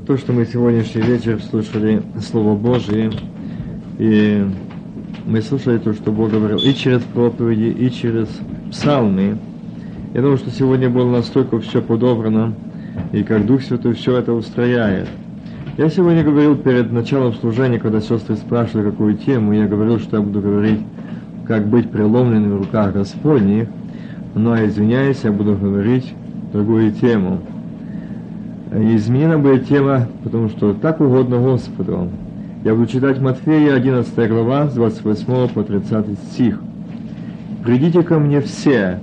за то, что мы сегодняшний вечер слушали Слово Божие, и мы слушали то, что Бог говорил и через проповеди, и через псалмы. Я думаю, что сегодня было настолько все подобрано, и как Дух Святой все это устрояет. Я сегодня говорил перед началом служения, когда сестры спрашивали, какую тему, я говорил, что я буду говорить, как быть преломленным в руках Господних, но, извиняюсь, я буду говорить другую тему – изменена будет тема, потому что так угодно Господу. Я буду читать Матфея, 11 глава, с 28 по 30 стих. «Придите ко мне все,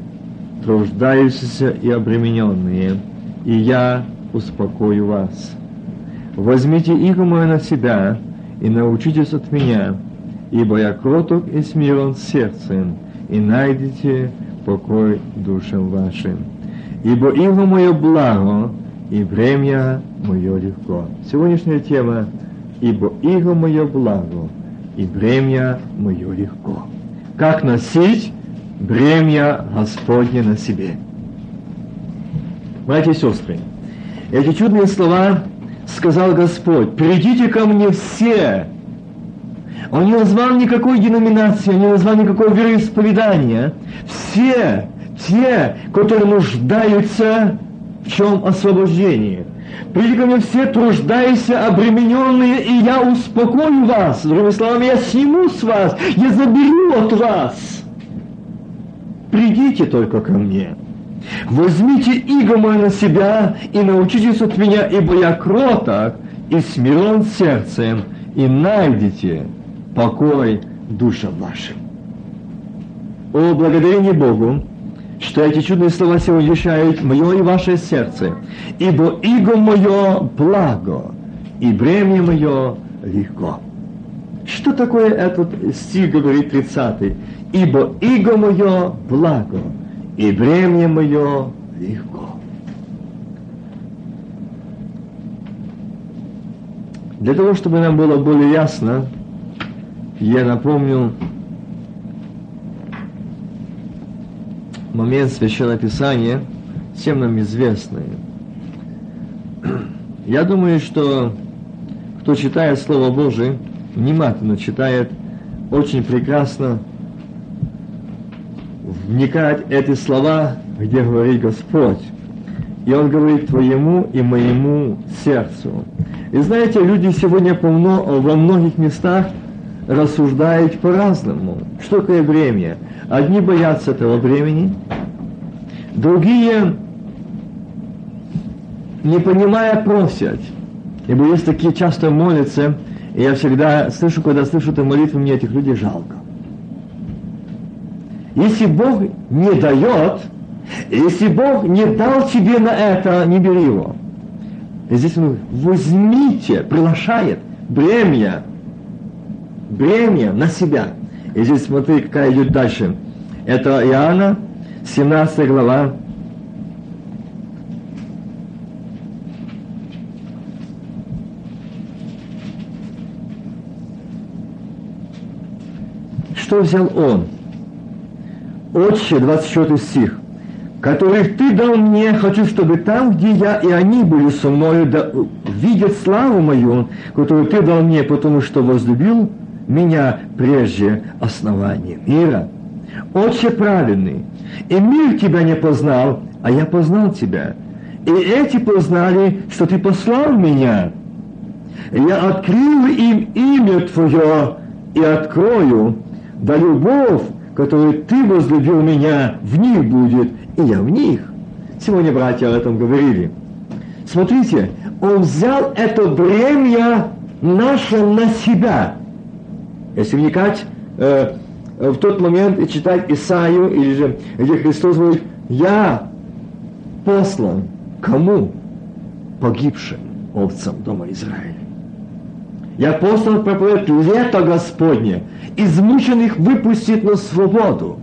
труждающиеся и обремененные, и я успокою вас. Возьмите иго мое на себя и научитесь от меня, ибо я кроток и смирен сердцем, и найдете покой душам вашим. Ибо иго мое благо, и бремя мое легко. Сегодняшняя тема «Ибо иго мое благо, и бремя мое легко». Как носить бремя Господне на себе? Братья и сестры, эти чудные слова сказал Господь, «Придите ко мне все». Он не назвал никакой деноминации, он не назвал никакого вероисповедания. Все те, которые нуждаются в чем освобождение? Придите ко мне все труждающиеся, обремененные, и я успокою вас. Другими словами, я сниму с вас, я заберу от вас. Придите только ко мне. Возьмите иго мое на себя и научитесь от меня, ибо я кроток и смирен сердцем, и найдете покой душам вашим. О, благодарение Богу, что эти чудные слова сегодня решают мое и ваше сердце. Ибо иго мое благо, и бремя мое легко. Что такое этот стих, говорит 30 Ибо иго мое благо, и бремя мое легко. Для того, чтобы нам было более ясно, я напомню момент Священного Писания, всем нам известный. Я думаю, что кто читает Слово Божие, внимательно читает, очень прекрасно вникает эти слова, где говорит Господь. И Он говорит твоему и моему сердцу. И знаете, люди сегодня полно, во многих местах рассуждают по-разному. Что такое время? Одни боятся этого времени, другие, не понимая, просят. Ибо есть такие часто молятся, и я всегда слышу, когда слышу эту молитву, мне этих людей жалко. Если Бог не дает, если Бог не дал тебе на это, не бери его. И здесь он возьмите, приглашает бремя, бремя на себя. И здесь смотри, какая идет дальше. Это Иоанна, 17 глава. Что взял он? Отче, 24 стих. Которых ты дал мне, хочу, чтобы там, где я и они были со мною, да видят славу мою, которую ты дал мне, потому что возлюбил меня прежде основания мира. Отче праведный, и мир тебя не познал, а я познал тебя. И эти познали, что ты послал меня. Я открыл им имя Твое и открою, да любовь, которую Ты возлюбил меня, в них будет, и я в них. Сегодня братья об этом говорили. Смотрите, Он взял это бремя наше на себя – если вникать э, в тот момент и читать Исаию, или же где Христос говорит, я послан кому? Погибшим овцам дома Израиля. Я послан проповедовать лето Господне, измученных выпустить на свободу.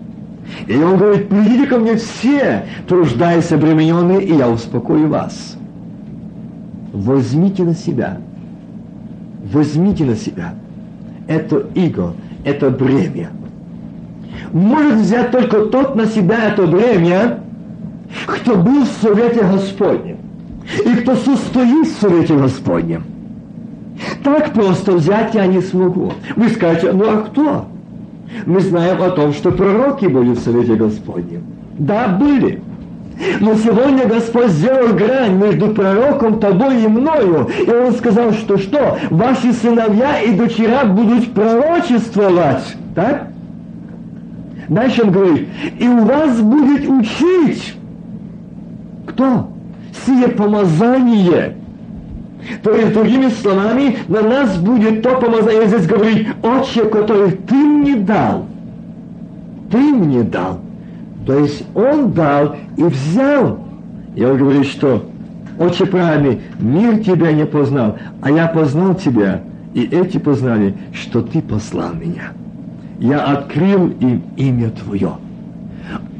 И он говорит, придите ко мне все, труждаясь обремененные, и я успокою вас. Возьмите на себя. Возьмите на себя это иго, это бремя. Может взять только тот на себя это бремя, кто был в Совете Господнем. И кто состоит в Совете Господнем. Так просто взять я не смогу. Вы скажете, ну а кто? Мы знаем о том, что пророки были в Совете Господнем. Да, были. Но сегодня Господь сделал грань между пророком, тобой и мною. И Он сказал, что что? Ваши сыновья и дочеря будут пророчествовать. Так? Дальше он говорит, и у вас будет учить. Кто? Сие помазание. То есть, другими словами, на нас будет то помазание, здесь говорит, Отче, который ты мне дал. Ты мне дал. То есть он дал и взял. И он говорит, что Отче правильный, мир тебя не познал, а я познал тебя, и эти познали, что ты послал меня. Я открыл им имя Твое.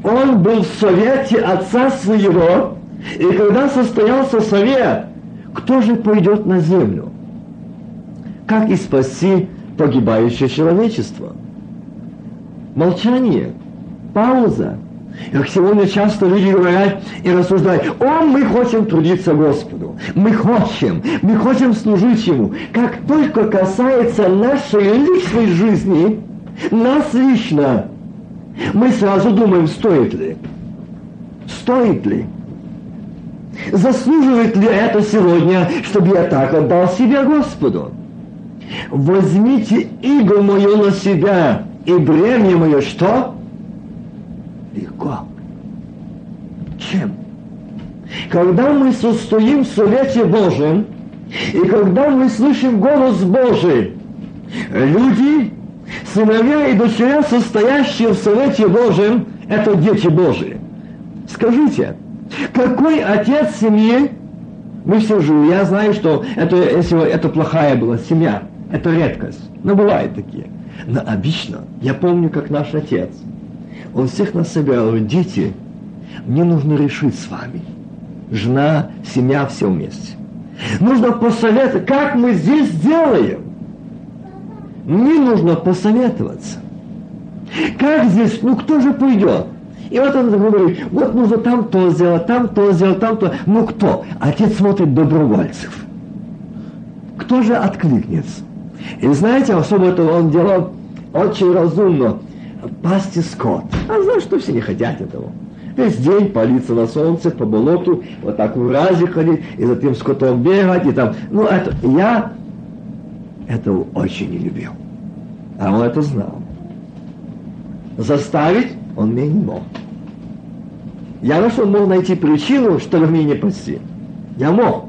Он был в совете отца своего, и когда состоялся совет, кто же пойдет на землю? Как и спасти погибающее человечество? Молчание, пауза. Как сегодня часто люди говорят и рассуждают, о, мы хотим трудиться Господу, мы хотим, мы хотим служить Ему. Как только касается нашей личной жизни, нас лично, мы сразу думаем, стоит ли, стоит ли. Заслуживает ли это сегодня, чтобы я так отдал себя Господу? Возьмите иго мое на себя, и бремя мое что? Легко. Чем? Когда мы состоим в Совете Божьем, и когда мы слышим голос Божий, люди, сыновья и дочеря, состоящие в Совете Божьем, это дети Божии. Скажите, какой отец семьи? Мы все живы. Я знаю, что это, если это плохая была семья. Это редкость. Но бывают такие. Но обычно, я помню, как наш отец, он всех нас собирал, говорит, дети, мне нужно решить с вами. Жена, семья, все вместе. Нужно посоветовать, как мы здесь делаем. Мне нужно посоветоваться. Как здесь, ну кто же пойдет? И вот он говорит, вот нужно там то сделать, там то сделать, там то. Ну кто? Отец смотрит добровольцев. Кто же откликнется? И знаете, особо это он делал очень разумно. Пасти скот. А знаешь, что все не хотят этого. Весь день палиться на солнце, по болоту, вот так в разе ходить, и за тем скотом бегать, и там. Ну, это, я этого очень не любил. А он это знал. Заставить он меня не мог. Я нашел, мог найти причину, чтобы меня не пасти. Я мог.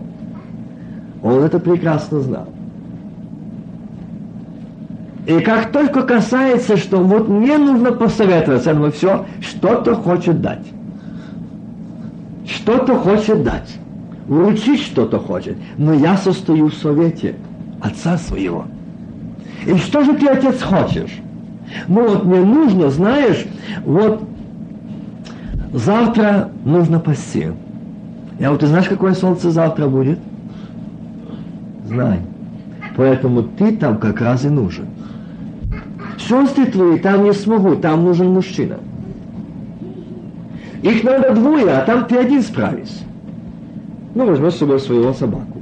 Он это прекрасно знал. И как только касается, что вот мне нужно посоветоваться, он все, что-то хочет дать. Что-то хочет дать. Вручить что-то хочет. Но я состою в совете отца своего. И что же ты, отец, хочешь? Ну вот мне нужно, знаешь, вот завтра нужно пасти. Я вот ты знаешь, какое солнце завтра будет? Знай. Поэтому ты там как раз и нужен. Сестры твои там не смогут, там нужен мужчина. Их надо двое, а там ты один справишься. Ну, возьмешь с собой своего собаку.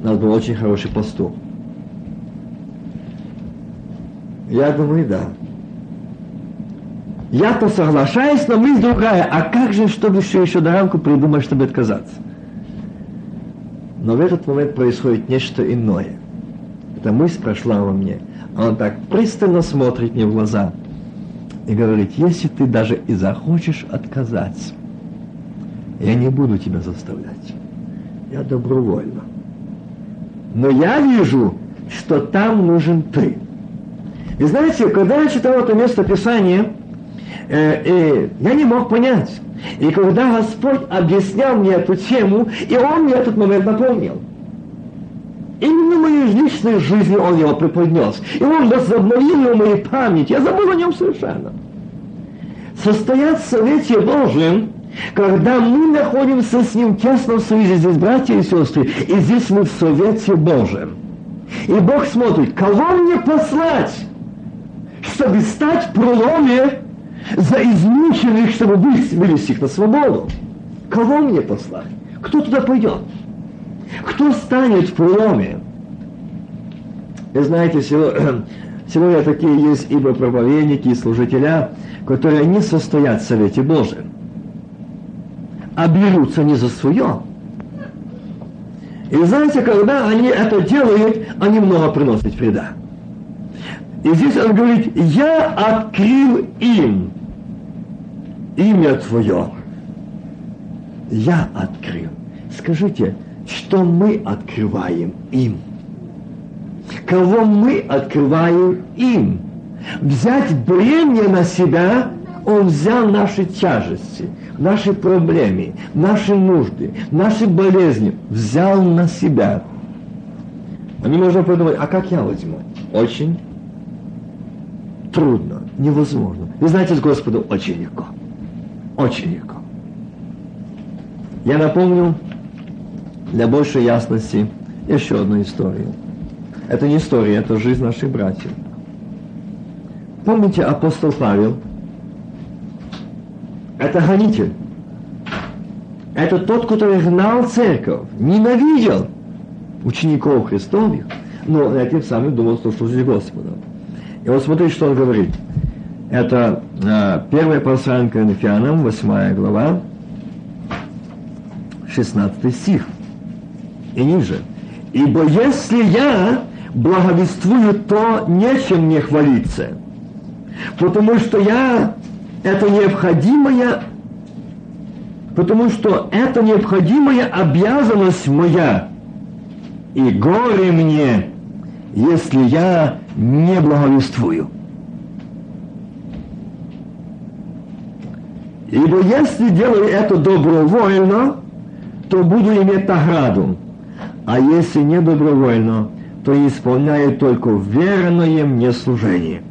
У нас был очень хороший пастух. Я думаю, да. Я-то соглашаюсь, но мысль другая. А как же, чтобы еще, еще до рамку придумать, чтобы отказаться? Но в этот момент происходит нечто иное. Эта мысль прошла во мне. Он так пристально смотрит мне в глаза и говорит, если ты даже и захочешь отказаться, я не буду тебя заставлять. Я добровольно. Но я вижу, что там нужен ты. И знаете, когда я читал это место Писания, э, э, я не мог понять. И когда Господь объяснял мне эту тему, и Он мне этот момент напомнил. Именно в моей личной жизни Он его преподнес. И Он возобновил его моей памяти. Я забыл о нем совершенно. Состоять в Совете Божьем, когда мы находимся с Ним в союзе, здесь братья и сестры, и здесь мы в Совете Божьем. И Бог смотрит, кого мне послать? чтобы стать проломе за измученных, чтобы вывести их на свободу. Кого мне послать? Кто туда пойдет? кто станет в проломе? Вы знаете, сегодня такие есть ибо проповедники и служителя, которые не состоят в Совете Божьем, а берутся не за свое. И знаете, когда они это делают, они много приносят вреда. И здесь он говорит, я открыл им имя Твое. Я открыл. Скажите, что мы открываем им? Кого мы открываем им? Взять бремя на себя, он взял наши тяжести, наши проблемы, наши нужды, наши болезни, взял на себя. Они можно подумать, а как я возьму? Очень трудно, невозможно. Вы знаете, с Господом очень легко. Очень легко. Я напомню для большей ясности еще одну историю. Это не история, это жизнь наших братьев. Помните апостол Павел? Это гонитель. Это тот, который гнал церковь, ненавидел учеников Христовых, но этим самым думал, что служит Господу. И вот смотрите, что он говорит. Это э, первое послание Коринфянам, 8 глава, 16 стих. И ниже. «Ибо если я благовествую, то нечем мне хвалиться, потому что я это необходимая, потому что это необходимая обязанность моя, и горе мне, если я не благовествую. Ибо если делаю это добровольно, то буду иметь награду. А если не добровольно, то исполняю только верное мне служение.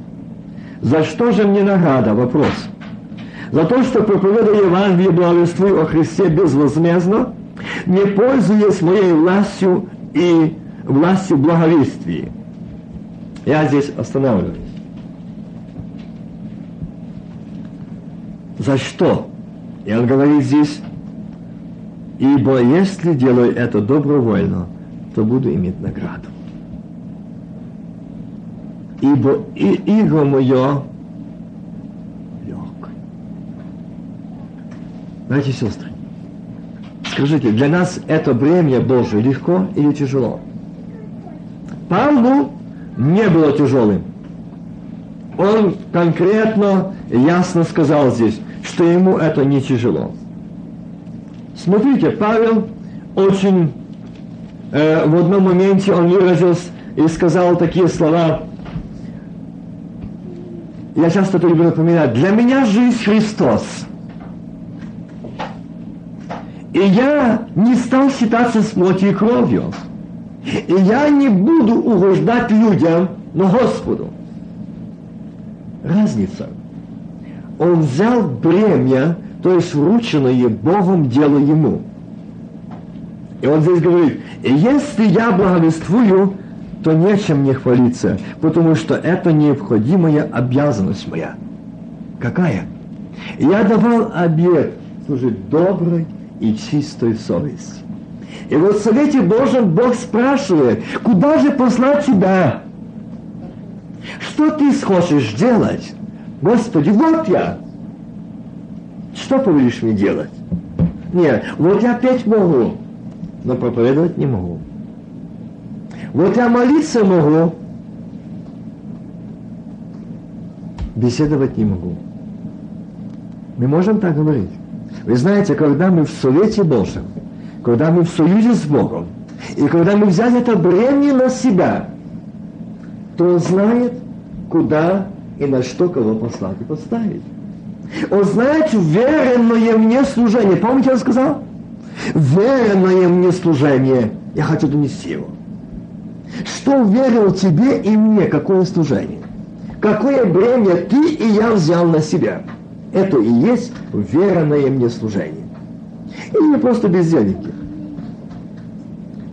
За что же мне награда? Вопрос. За то, что проповедую Евангелие, благовествую о Христе безвозмездно, не пользуясь моей властью и властью благовестия. Я здесь останавливаюсь. За что? И он говорит здесь, ибо если делаю это добровольно, то буду иметь награду. Ибо и иго мое Братья и сестры, скажите, для нас это бремя Божие легко или тяжело? Павлу не было тяжелым. Он конкретно, ясно сказал здесь, что ему это не тяжело. Смотрите, Павел очень э, в одном моменте он выразился и сказал такие слова. Я часто это люблю напоминать. Для меня жизнь Христос. И я не стал считаться с плотью и кровью. И я не буду угождать людям, но Господу. Разница. Он взял бремя, то есть врученное Богом дело ему. И он здесь говорит, если я благовествую, то нечем мне хвалиться, потому что это необходимая обязанность моя. Какая? Я давал обед служить доброй и чистой совести. И вот в Совете Божьем Бог спрашивает, куда же послать тебя? Что ты хочешь делать? Господи, вот я. Что повелишь мне делать? Нет, вот я петь могу, но проповедовать не могу. Вот я молиться могу, беседовать не могу. Мы можем так говорить. Вы знаете, когда мы в Совете Божьем, когда мы в союзе с Богом, и когда мы взяли это бремя на себя, то Он знает, куда и на что кого послать и поставить. Он знает веренное мне служение. Помните, он сказал? Веренное мне служение. Я хочу донести его. Что верил тебе и мне, какое служение? Какое бремя ты и я взял на себя? Это и есть веренное мне служение. И не просто бездельники.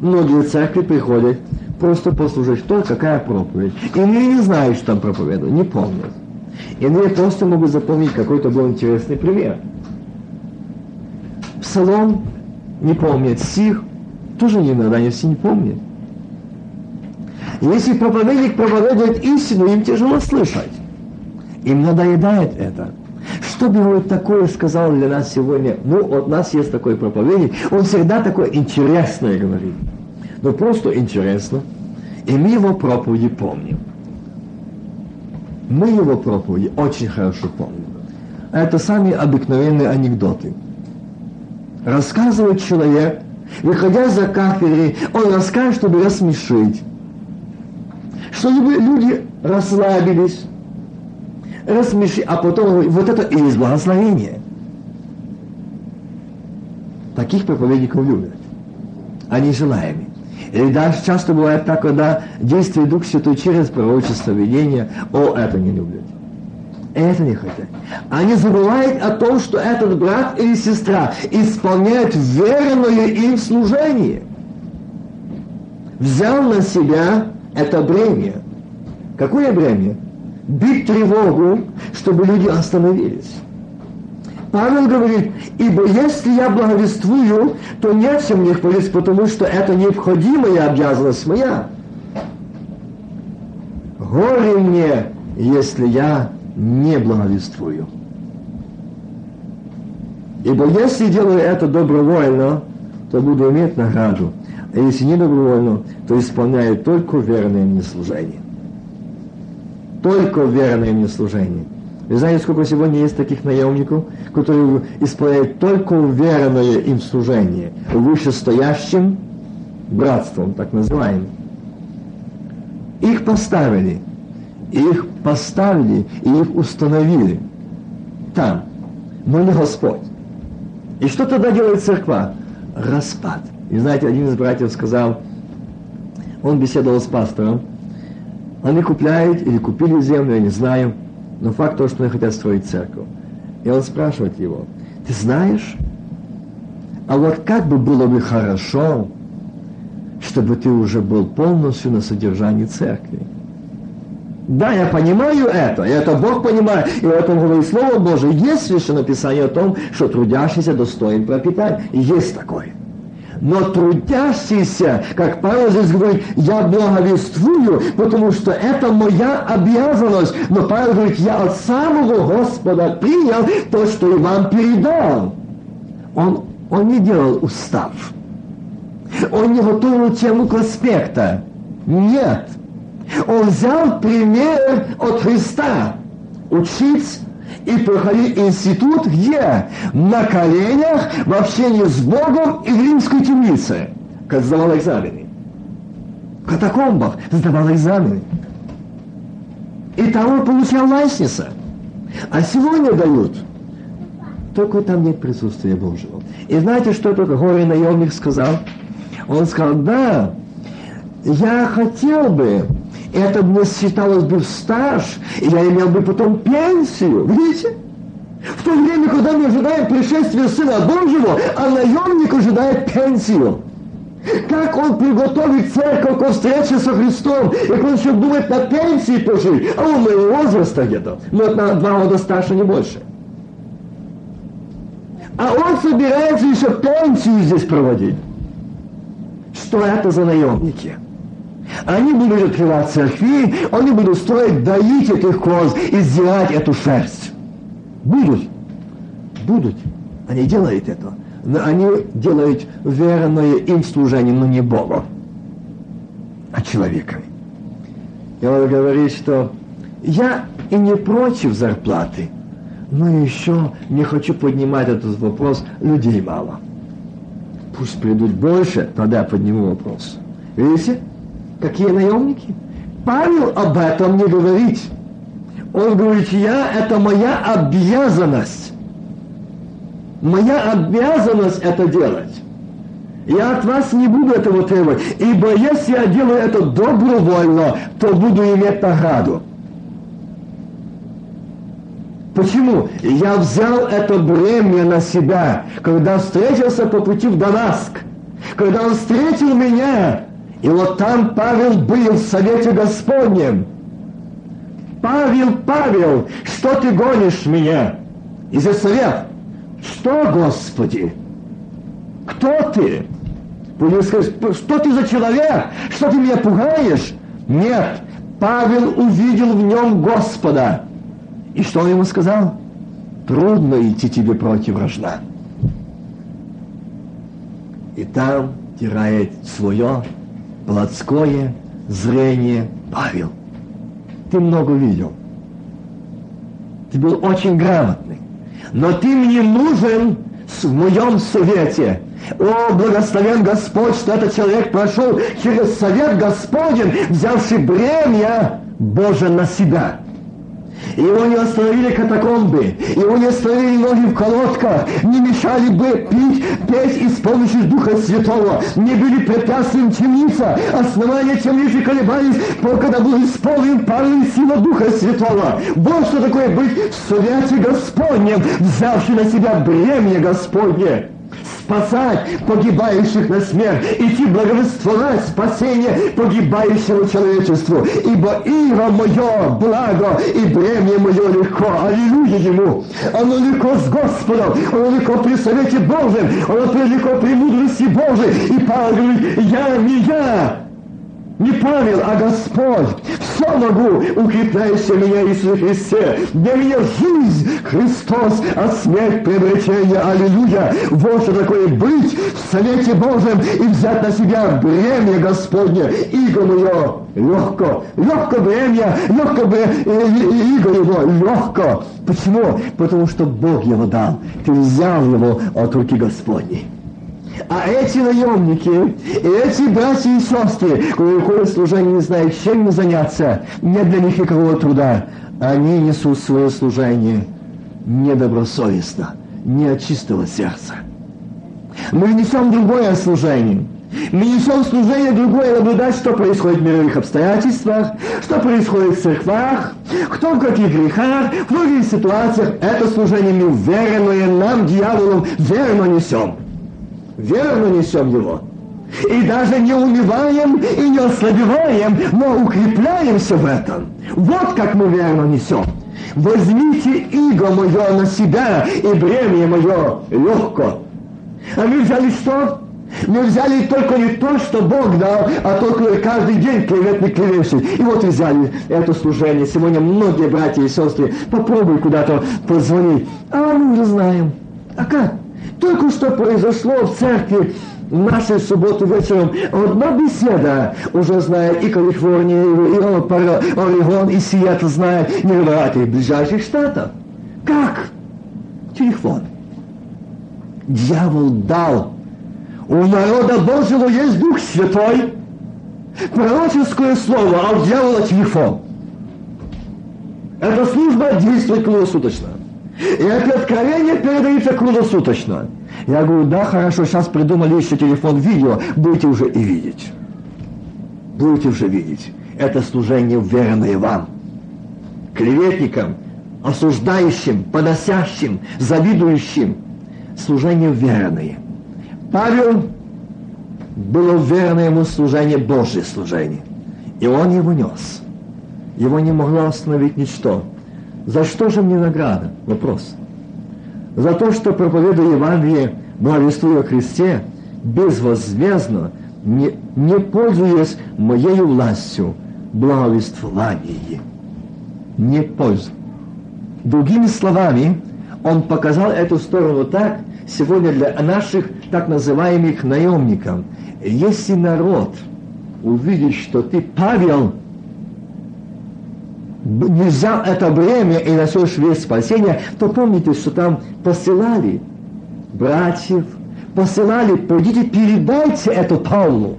Многие церкви приходят просто послушать, что, какая проповедь. И они не знают, что там проповедовали, не помнят. Иные просто могут запомнить какой-то был интересный пример. Псалом не помнит стих, тоже иногда не все не помнят. Если проповедник проповедует истину, им тяжело слышать. Им надоедает это. Что бы вот такое сказал для нас сегодня? Ну, вот у нас есть такой проповедник, он всегда такое интересное говорит. Ну, просто интересно. И мы его проповеди помним. Мы его проповеди очень хорошо помним. Это самые обыкновенные анекдоты. Рассказывает человек, выходя за кафедрой, он расскажет, чтобы рассмешить. Чтобы люди расслабились, рассмеши, а потом вот это и есть благословение. Таких проповедников любят. Они желаемы. И даже часто бывает так, когда действует Дух Святой через пророчество, видение, о, это не любят. Это не хотят. Они забывают о том, что этот брат или сестра исполняет верное им служение. Взял на себя это бремя. Какое бремя? Бить тревогу, чтобы люди остановились. Павел говорит, ибо если я благовествую, то нет мне хвалиться, потому что это необходимая обязанность моя. Горе мне, если я не благовествую. Ибо если делаю это добровольно, то буду иметь награду. А если не добровольно, то исполняю только верное мне служение только верное мне служение. Вы знаете, сколько сегодня есть таких наемников, которые исполняют только верное им служение, вышестоящим братством, так называемым. Их поставили, их поставили и их установили там, но не Господь. И что тогда делает церква? Распад. И знаете, один из братьев сказал, он беседовал с пастором, они купляют или купили землю, я не знаю, но факт то, что они хотят строить церковь. И он спрашивает его, ты знаешь, а вот как бы было бы хорошо, чтобы ты уже был полностью на содержании церкви. Да, я понимаю это, и это Бог понимает, и в этом говорит Слово Божие. Есть священное писание о том, что трудящийся достоин пропитания. Есть такое но трудящийся, как Павел здесь говорит, я благовествую, потому что это моя обязанность. Но Павел говорит, я от самого Господа принял то, что и вам передал. Он, он не делал устав. Он не готовил тему конспекта. Нет. Он взял пример от Христа. Учить и проходить институт где? На коленях, в общении с Богом и в римской темнице, как сдавал экзамены. В катакомбах сдавал экзамены. И он получал лайсниса. А сегодня дают. Только там нет присутствия Божьего. И знаете, что только горе наемник сказал? Он сказал, да, я хотел бы, это мне считалось бы стаж, и я имел бы потом пенсию. Видите? В то время, когда мы ожидаем пришествия Сына Божьего, а наемник ожидает пенсию. Как он приготовит церковь к встрече со Христом, и он еще думает на пенсии пожить, а он моего возраста где-то, может на два года старше, не больше. А он собирается еще пенсию здесь проводить. Что это за наемники? Они будут открывать церкви, они будут строить, доить этих коз и сделать эту шерсть. Будут. Будут. Они делают это. Но они делают верное им служение, но не Богу, а человеками. И он говорит, что я и не против зарплаты, но еще не хочу поднимать этот вопрос, людей мало. Пусть придут больше, тогда я подниму вопрос. Видите? Какие наемники? Павел об этом не говорит. Он говорит, я, это моя обязанность. Моя обязанность это делать. Я от вас не буду этого требовать, ибо если я делаю это добровольно, то буду иметь награду. Почему? Я взял это бремя на себя, когда встретился по пути в Дамаск, когда он встретил меня, и вот там Павел был в Совете Господнем. Павел, Павел, что ты гонишь меня? И за совет, что, Господи? Кто ты? Будем сказать, что ты за человек? Что ты меня пугаешь? Нет, Павел увидел в нем Господа. И что он ему сказал? Трудно идти тебе против вражда. И там теряет свое плотское зрение Павел. Ты много видел. Ты был очень грамотный. Но ты мне нужен в моем совете. О, благословен Господь, что этот человек прошел через совет Господень, взявший бремя Божие на себя. Его не остановили катакомбы, его не остановили ноги в колодках, не мешали бы пить, петь и с помощью Духа Святого, не были препятствием темница, основания темницы колебались, когда был исполнен парой сила Духа Святого. Вот что такое быть в совете Господнем, взявший на себя бремя Господне спасать погибающих на смерть, идти благовествовать спасение погибающему человечеству. Ибо ира мое благо и бремя мое легко. Аллилуйя ему. Оно легко с Господом, оно легко при совете Божьем, оно легко при мудрости Божией. И Павел говорит, я не я, не Павел, а Господь. Все могу, укрепляющий меня Иисус Христе. Для меня жизнь Христос, а смерть приобретение. Аллилуйя. Вот что такое быть в Совете Божьем и взять на себя бремя Господне. Иго мое легко. Легко бремя, легко бремя, иго его легко. Почему? Потому что Бог его дал. Ты взял его от руки Господней. А эти наемники, и эти братья и сестры, которые уходят служение, не знают, чем им заняться, нет для них никакого труда. Они несут свое служение недобросовестно, не от чистого сердца. Мы несем другое служение. Мы несем служение другое, наблюдать, что происходит в мировых обстоятельствах, что происходит в церквах, кто в каких грехах, в многих ситуациях. Это служение мы верное нам, дьяволом, верно несем верно несем его. И даже не унываем и не ослабеваем, но укрепляемся в этом. Вот как мы верно несем. Возьмите иго мое на себя, и бремя мое легко. А мы взяли что? Мы взяли только не то, что Бог дал, а только каждый день клеветник клевевший. И вот взяли это служение. Сегодня многие братья и сестры, попробуй куда-то позвонить. А мы уже знаем. А как? Только что произошло в церкви в нашей субботу вечером одна беседа, уже знает и Калифорния, и Орегон, и Сиэтл знает, не говорят и ближайших штатов. Как? Телефон. Дьявол дал. У народа Божьего есть Дух Святой, пророческое слово, а у дьявола телефон. Эта служба действует круглосуточно. И это откровение передается круглосуточно. Я говорю, да, хорошо, сейчас придумали еще телефон видео, будете уже и видеть. Будете уже видеть. Это служение верное вам. Клеветникам, осуждающим, поносящим, завидующим. Служение верное. Павел было верное ему служение, Божье служение. И он его нес. Его не могло остановить ничто. За что же мне награда? Вопрос. За то, что проповедую Евангелие, благовествую о Христе, безвозмездно, не, не пользуясь моей властью, благовествование. Не пользую. Другими словами, он показал эту сторону так, сегодня для наших так называемых наемников. Если народ увидит, что ты, Павел, не взял это время и носишь весь спасение, то помните, что там посылали братьев, посылали, пойдите передайте это Павлу.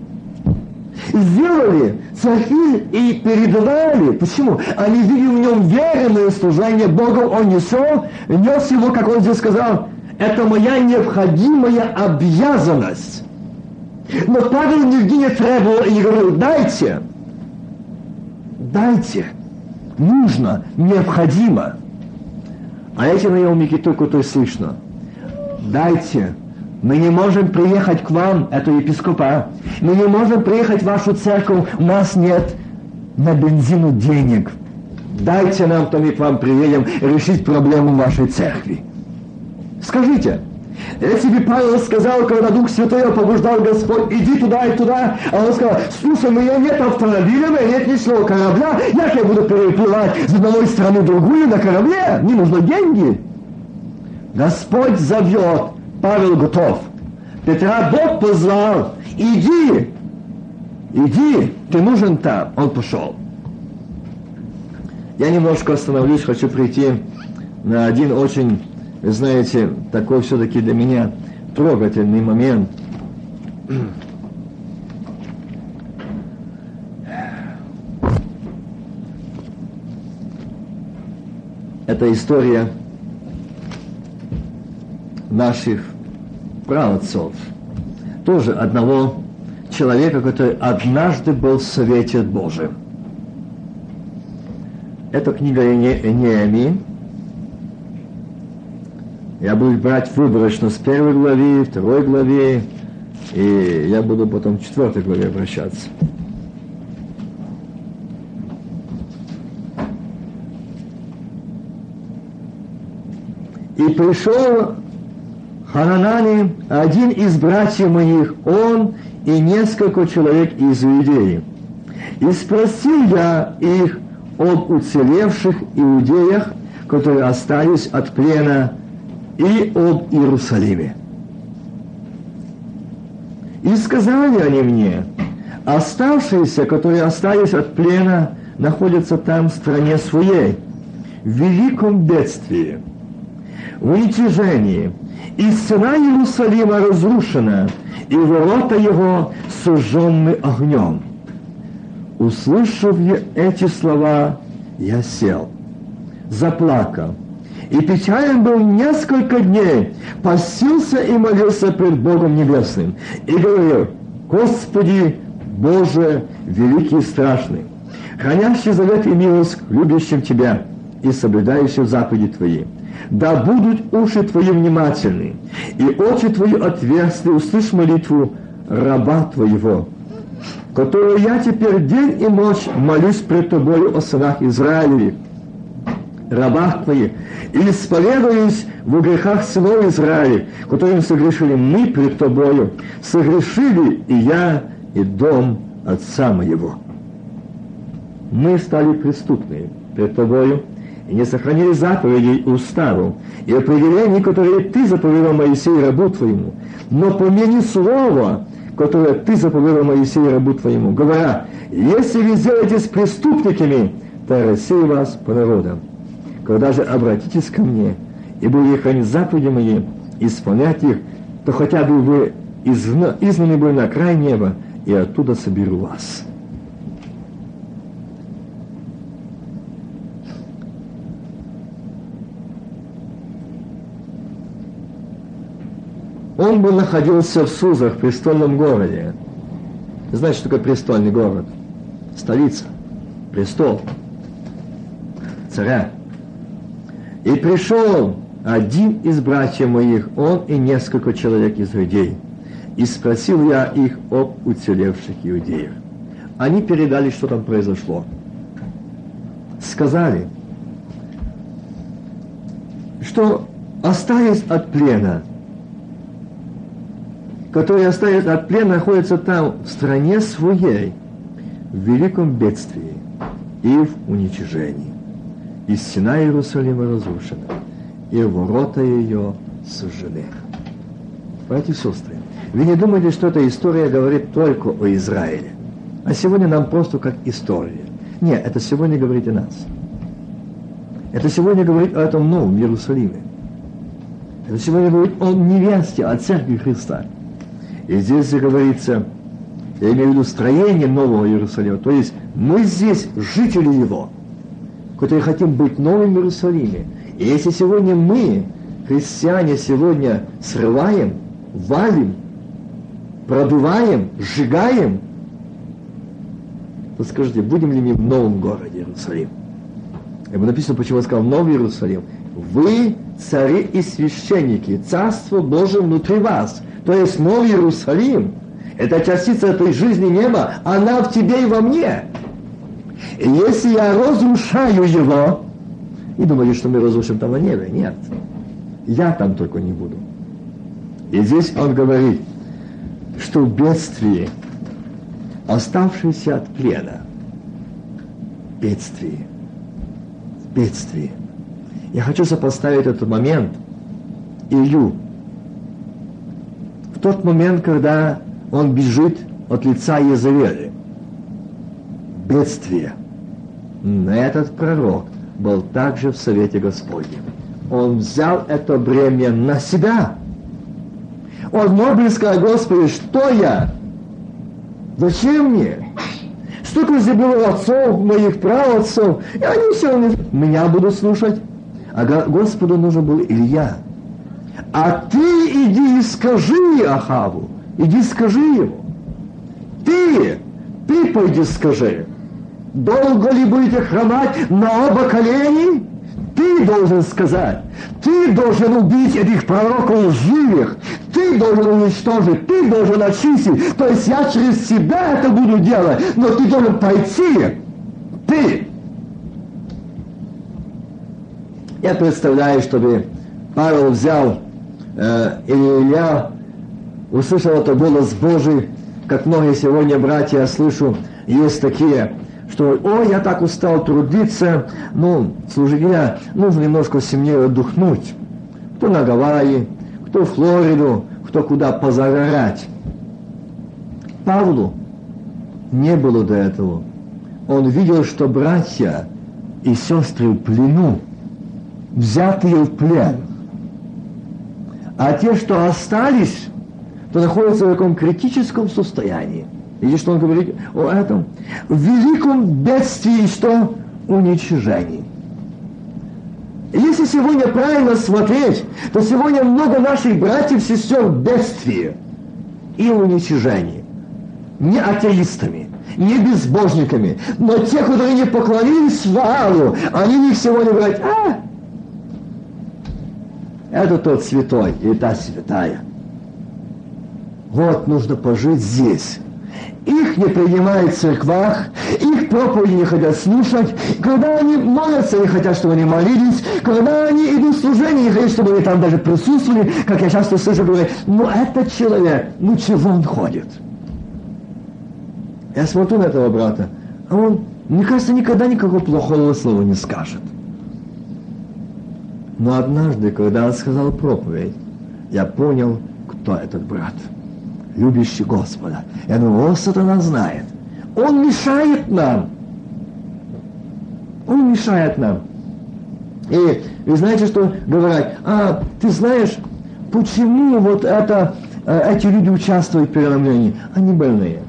Сделали церкви и передавали. Почему? Они видели в нем верное служение Богу, он несел, нес его, как он здесь сказал, это моя необходимая обязанность. Но Павел нигде не требовал и не говорил, дайте, дайте нужно, необходимо. А эти наемники только то и слышно. Дайте, мы не можем приехать к вам, это епископа, мы не можем приехать в вашу церковь, у нас нет на бензину денег. Дайте нам, то мы к вам приедем решить проблему вашей церкви. Скажите, Если бы Павел сказал, когда Дух Святой побуждал Господь, иди туда и туда, а он сказал, слушай, у меня нет автомобиля, у меня нет ничего корабля, як я буду переплывать с одной страны в другую на корабле? Мне нужны деньги. Господь зовет, Павел готов. Петра Бог позвал, иди, иди, ты нужен там. Он пошел. Я немножко остановлюсь, хочу прийти на один очень, знаете, такой все-таки для меня трогательный момент. Это история наших праотцов. Тоже одного человека, который однажды был в Совете Божьем. Это книга Неемии. Я буду брать выборочно с первой главы, второй главы, и я буду потом к четвертой главе обращаться. И пришел Хананани, один из братьев моих, он и несколько человек из Иудеи. И спросил я их об уцелевших иудеях, которые остались от плена, и об Иерусалиме. И сказали они мне, оставшиеся, которые остались от плена, находятся там в стране своей, в великом бедствии, в уничижении, и стена Иерусалима разрушена, и ворота его сожжены огнем. Услышав эти слова, я сел, заплакал, и печален был несколько дней, постился и молился пред Богом Небесным, и говорил, Господи, Боже, великий и страшный, хранящий завет и милость к любящим Тебя и соблюдающим заповеди Твои. Да будут уши Твои внимательны, и очи Твои отверсты, услышь молитву раба Твоего, которую я теперь день и ночь молюсь пред Тобою о сынах Израилевых, рабах Твоих, и исповедуюсь в грехах сынов Израиля, которым согрешили мы пред Тобою, согрешили и я, и дом отца моего. Мы стали преступными пред Тобою, и не сохранили заповедей уставу и определений, которые Ты заповедал Моисею рабу Твоему, но помяни слово, которое Ты заповедал Моисею рабу Твоему, говоря, если вы сделаетесь преступниками, то я рассею вас по народам. Когда же обратитесь ко мне, и будете хранить заповеди мои, исполнять их, то хотя бы вы изгнаны были на край неба, и оттуда соберу вас». Он бы находился в Сузах, престольном городе. Знаете, что такое престольный город? Столица, престол царя. И пришел один из братьев моих, он и несколько человек из людей. И спросил я их об уцелевших иудеях. Они передали, что там произошло. Сказали, что остались от плена – которые остались от плена, находятся там, в стране своей, в великом бедствии и в уничижении. И стена Иерусалима разрушена, и ворота ее сожжены. Братья и сестры, вы не думаете, что эта история говорит только о Израиле, а сегодня нам просто как история. Нет, это сегодня говорит о нас. Это сегодня говорит о этом новом Иерусалиме. Это сегодня говорит о невесте, о церкви Христа. И здесь говорится, я имею в виду строение Нового Иерусалима, то есть мы здесь жители его, которые хотим быть новым Иерусалиме. И если сегодня мы, христиане, сегодня срываем, валим, продуваем, сжигаем, то скажите, будем ли мы в новом городе Иерусалим? И написано, почему я сказал Новый Иерусалим. Вы цари и священники, Царство Божие внутри вас – то есть Новый Иерусалим, это частица этой жизни неба, она в тебе и во мне. И если я разрушаю его, и думали, что мы разрушим там на небе, нет. Я там только не буду. И здесь он говорит, что в бедствии, оставшиеся от плена, бедствие, бедствие. Я хочу сопоставить этот момент Илью. В тот момент, когда он бежит от лица Езавели. Бедствие. Этот пророк был также в Совете Господнем. Он взял это бремя на себя. Он мог бы сказать, Господи, что я? Зачем мне? Столько здесь было отцов, моих праотцов, и они все меня будут слушать. А Господу нужен был Илья. А ты иди и скажи Ахаву, иди скажи ему. Ты, ты пойди скажи. Долго ли будете хромать на оба колени? Ты должен сказать. Ты должен убить этих пророков лживых. Ты должен уничтожить. Ты должен очистить. То есть я через себя это буду делать. Но ты должен пойти. Ты. Я представляю, чтобы Павел взял э, или Илья услышал это голос Божий, как многие сегодня братья я слышу, есть такие, что «Ой, я так устал трудиться, ну, служителя, нужно немножко семье отдохнуть». Кто на Гавайи, кто в Флориду, кто куда позагорать. Павлу не было до этого. Он видел, что братья и сестры в плену, взятые в плен. А те, что остались, то находятся в таком критическом состоянии. Видишь, что он говорит о этом? В великом бедствии, что уничижении. Если сегодня правильно смотреть, то сегодня много наших братьев и сестер в бедствии и уничижении. Не атеистами, не безбожниками, но те, которые не поклонились Ваалу, они них сегодня говорят, а, это тот святой и та святая. Вот нужно пожить здесь. Их не принимают в церквах, их проповеди не хотят слушать. Когда они молятся, не хотят, чтобы они молились. Когда они идут в служение, не хотят, чтобы они там даже присутствовали. Как я часто слышу, говорят, ну этот человек, ну чего он ходит? Я смотрю на этого брата, а он, мне кажется, никогда никакого плохого слова не скажет. Но однажды, когда он сказал проповедь, я понял, кто этот брат – любящий Господа. Я думаю, о, сатана знает. Он мешает нам. Он мешает нам. И вы знаете, что говорят? А, ты знаешь, почему вот это, э, эти люди участвуют в переломлении? Они больные.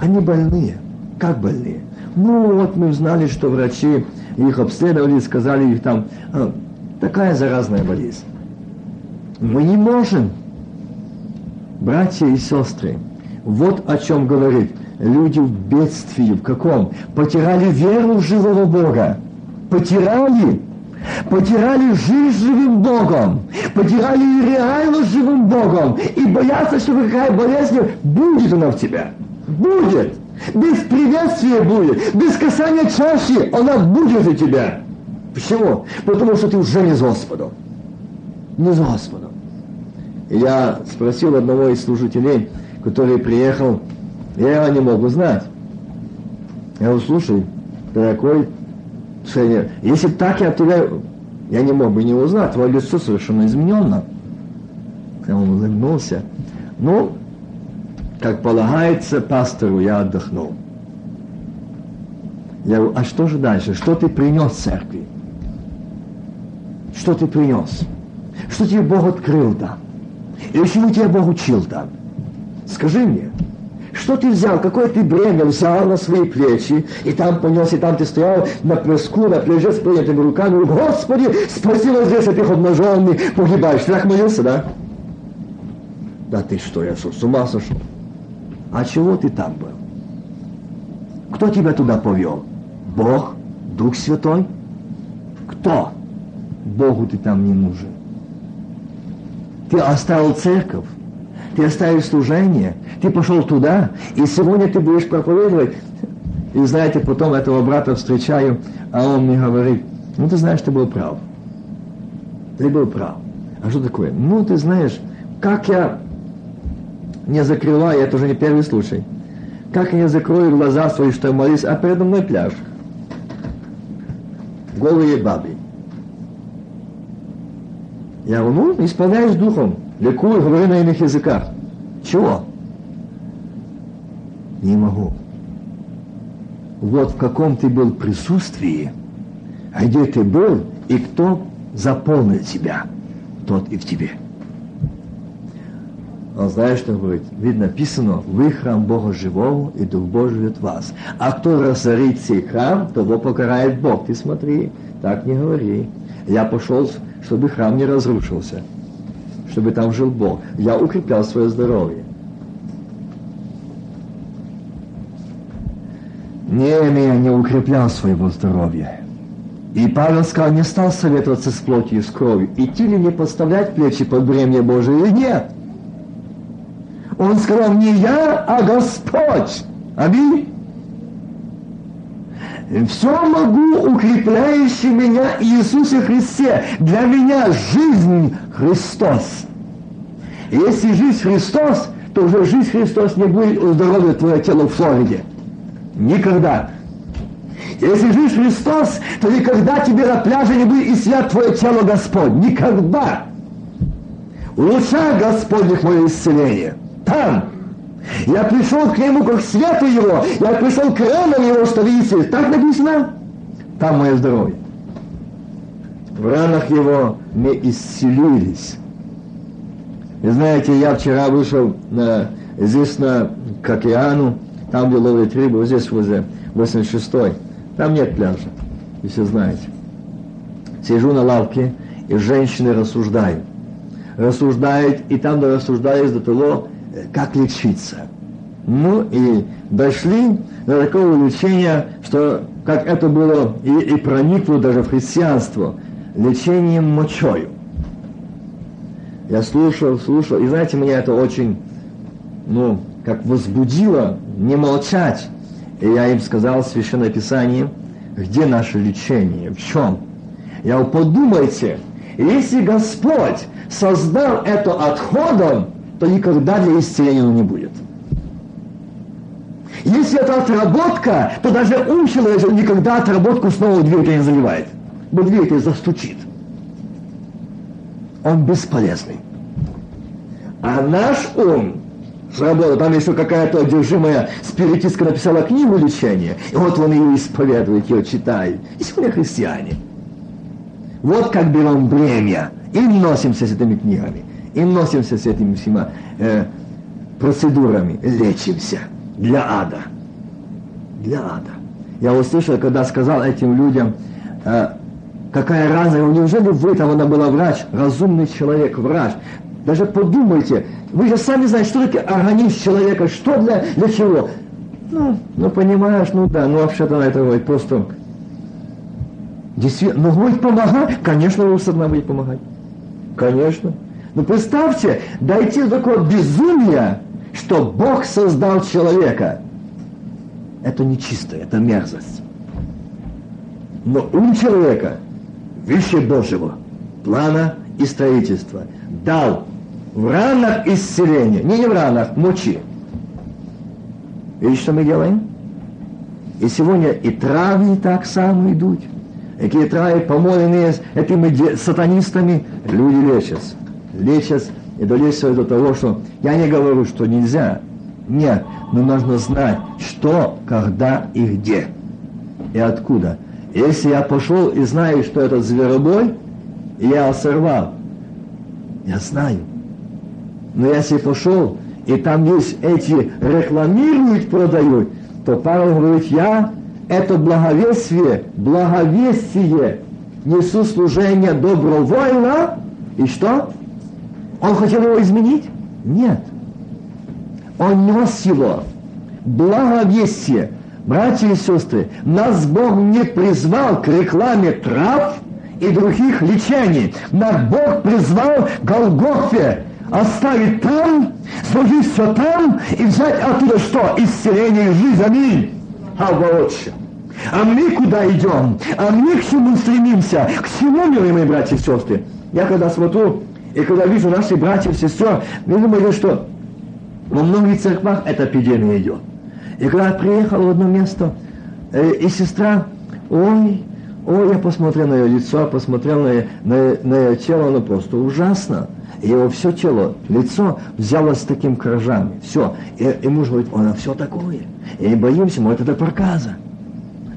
Они больные. Как больные? Ну, вот мы узнали, что врачи их обследовали, сказали их там, а, такая заразная болезнь. Мы не можем Братья и сестры, вот о чем говорит. Люди в бедствии, в каком? Потеряли веру в живого Бога. Потеряли. Потеряли жизнь живым Богом. Потеряли реально живым Богом. И боятся, что какая болезнь будет она в тебя. Будет. Без приветствия будет. Без касания чаши она будет у тебя. Почему? Потому что ты уже не с Господом. Не с Господом я спросил одного из служителей, который приехал, я его не мог узнать. Я говорю, слушай, дорогой тренер, если так я тебя, я не мог бы не узнать, твое лицо совершенно измененно. И он улыбнулся. Ну, как полагается пастору, я отдохнул. Я говорю, а что же дальше? Что ты принес церкви? Что ты принес? Что тебе Бог открыл там? И чему тебя Бог учил там? Скажи мне, что ты взял, какое ты бремя взял на свои плечи, и там понес, и там ты стоял на песку, на пляже с поднятыми руками, Господи, спаси нас здесь от их обнаженных, погибаешь. Ты так молился, да? Да ты что, я с ума сошел? А чего ты там был? Кто тебя туда повел? Бог? Дух Святой? Кто? Богу ты там не нужен. Ты оставил церковь, ты оставил служение, ты пошел туда, и сегодня ты будешь проповедовать. И знаете, потом этого брата встречаю, а он мне говорит, ну ты знаешь, ты был прав. Ты был прав. А что такое? Ну, ты знаешь, как я не закрываю, это уже не первый случай, как я не закрою глаза свои, что я молюсь, а передо мной пляж. Голые бабы. Я говорю, ну, исполняюсь духом, ликую, говорю на иных языках. Чего? Не могу. Вот в каком ты был присутствии, а где ты был, и кто заполнил тебя, тот и в тебе. Он знает, что говорит. Ведь написано, вы храм Бога живого, и Дух Божий живет вас. А кто разорит сей храм, того покарает Бог. Ты смотри, так не говори. Я пошел, чтобы храм не разрушился, чтобы там жил Бог. Я укреплял свое здоровье. Неемия не укреплял своего здоровья. И Павел сказал, не стал советоваться с плотью и с кровью, идти ли не подставлять плечи под бремя Божие или нет. Он сказал, не я, а Господь. Аминь. Все могу, укрепляющий меня Иисусе Христе. Для меня жизнь Христос. Если жизнь Христос, то уже жизнь Христос не будет здоровья твое тело в Флориде. Никогда. Если жизнь Христос, то никогда тебе на пляже не будет исцелять твое тело Господь. Никогда. Улучшай Господних мое исцеление. Там. Я пришел к нему как свету его. Я пришел к ранам его, что видите. Так написано. Там мое здоровье. В ранах его мы исцелились. Вы знаете, я вчера вышел на, здесь на, к там, где ловят рыбу, здесь возле 86-й. Там нет пляжа, вы все знаете. Сижу на лавке, и женщины рассуждают. Рассуждают, и там рассуждают до того, как лечиться. Ну и дошли до такого лечения, что как это было и, и проникло даже в христианство, лечением мочою. Я слушал, слушал, и знаете, меня это очень, ну, как возбудило не молчать. И я им сказал в Священное Писание, где наше лечение, в чем? Я говорю, подумайте, если Господь создал это отходом, то никогда для исцеления не будет. Если это отработка, то даже ум человека никогда отработку снова в двигатель не заливает. Бо двигатель застучит. Он бесполезный. А наш ум сработал. Там еще какая-то одержимая спиритистка написала книгу лечения, и вот он ее исповедует, ее читает. И сегодня христиане. Вот как берем бремя и носимся с этими книгами, и носимся с этими всеми э, процедурами, лечимся для ада. Для ада. Я услышал, когда сказал этим людям, э, какая разница, неужели вы, там она была врач, разумный человек, врач, даже подумайте, вы же сами знаете, что такое организм человека, что для, для чего. Ну, ну понимаешь, ну да, ну вообще-то это будет просто... Действительно, ну будет помогать, конечно, вы одна будет помогать. Конечно. Но представьте, дойти до такого безумия, что Бог создал человека. Это нечисто, это мерзость. Но ум человека выше Божьего плана и строительства дал в ранах исцеления, не, не в ранах, мочи. Видите, что мы делаем? И сегодня и травы так само идут. Какие травы, помоленные этими сатанистами, люди лечатся. Лечатся и долечивают до того, что я не говорю, что нельзя. Нет, но нужно знать, что, когда и где. И откуда. Если я пошел и знаю, что это зверобой, и я сорвал, я знаю. Но если пошел, и там есть эти рекламируют, продают, то Павел говорит, я это благовестие, благовестие несу служение добровольно. И что? Он хотел его изменить? Нет. Он нес его. Благовестие. Братья и сестры, нас Бог не призвал к рекламе трав и других лечений. Нас Бог призвал к Голгофе, оставить там, служить все там и взять оттуда что? Исцеление и жизнь. Аминь. Аллаховича. А мы куда идем? А мы к чему стремимся? К чему, милые мои братья и сестры? Я когда смотрю, И когда вижу братья и сестер, я думаю, что во многих церквах эта эпидемия идет. И когда я приехал в одно место, э, и сестра, ой, ой, я посмотрел на ее лицо, посмотрел на, на, на ее тело, оно просто ужасно. И его все тело, лицо взяло с таким кражами. Все. И, и муж говорит, она все такое. И боимся, может, это проказа.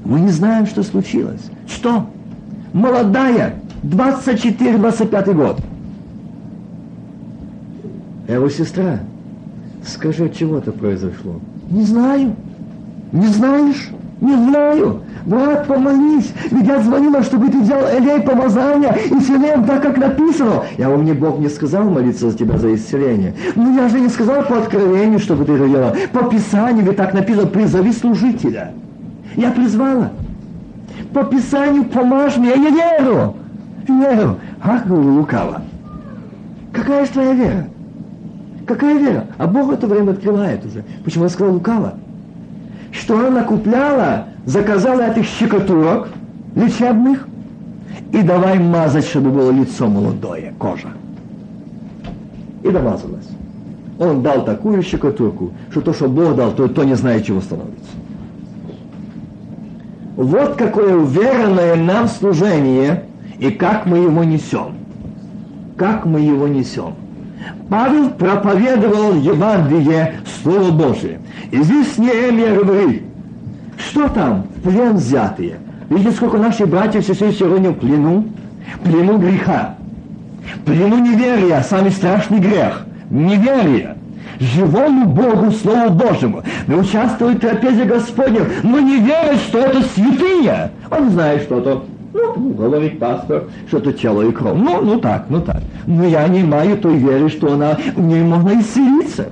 Мы не знаем, что случилось. Что? Молодая, 24-25 год. Его сестра, скажи, от чего это произошло? Не знаю. Не знаешь? Не знаю. Брат, помолись. Ведь я звонила, чтобы ты взял элей помазания и исцелением так, как написано. Я вам мне Бог не сказал молиться за тебя за исцеление. Ну я же не сказал по откровению, чтобы ты это делал. По Писанию ведь так написано, призови служителя. Я призвала. По Писанию помажь мне, я верю. Веру. Ах, лукаво. Какая же твоя вера? Какая вера? А Бог в это время открывает уже. Почему я сказал лукаво? Что она купляла, заказала этих щекотурок лечебных, и давай мазать, чтобы было лицо молодое, кожа. И домазалась. Он дал такую щекотурку, что то, что Бог дал, то, то не знает, чего становится. Вот какое уверенное нам служение, и как мы его несем. Как мы его несем. Павел проповедовал Евангелие, Слово Божие. И здесь Неемия говорит, что там? Плен взятые. Видите, сколько наших братьев и сестер сегодня в плену? Плену греха. Плену неверия, самый страшный грех. Неверие. Живому Богу, Слову Божьему. Мы участвуем в трапезе Господнем, но не верят, что это святыня. Он знает, что это ну, говорит пастор, что это тело и кровь. Ну, ну так, ну так. Но я не имею той веры, что она, в ней можно исцелиться.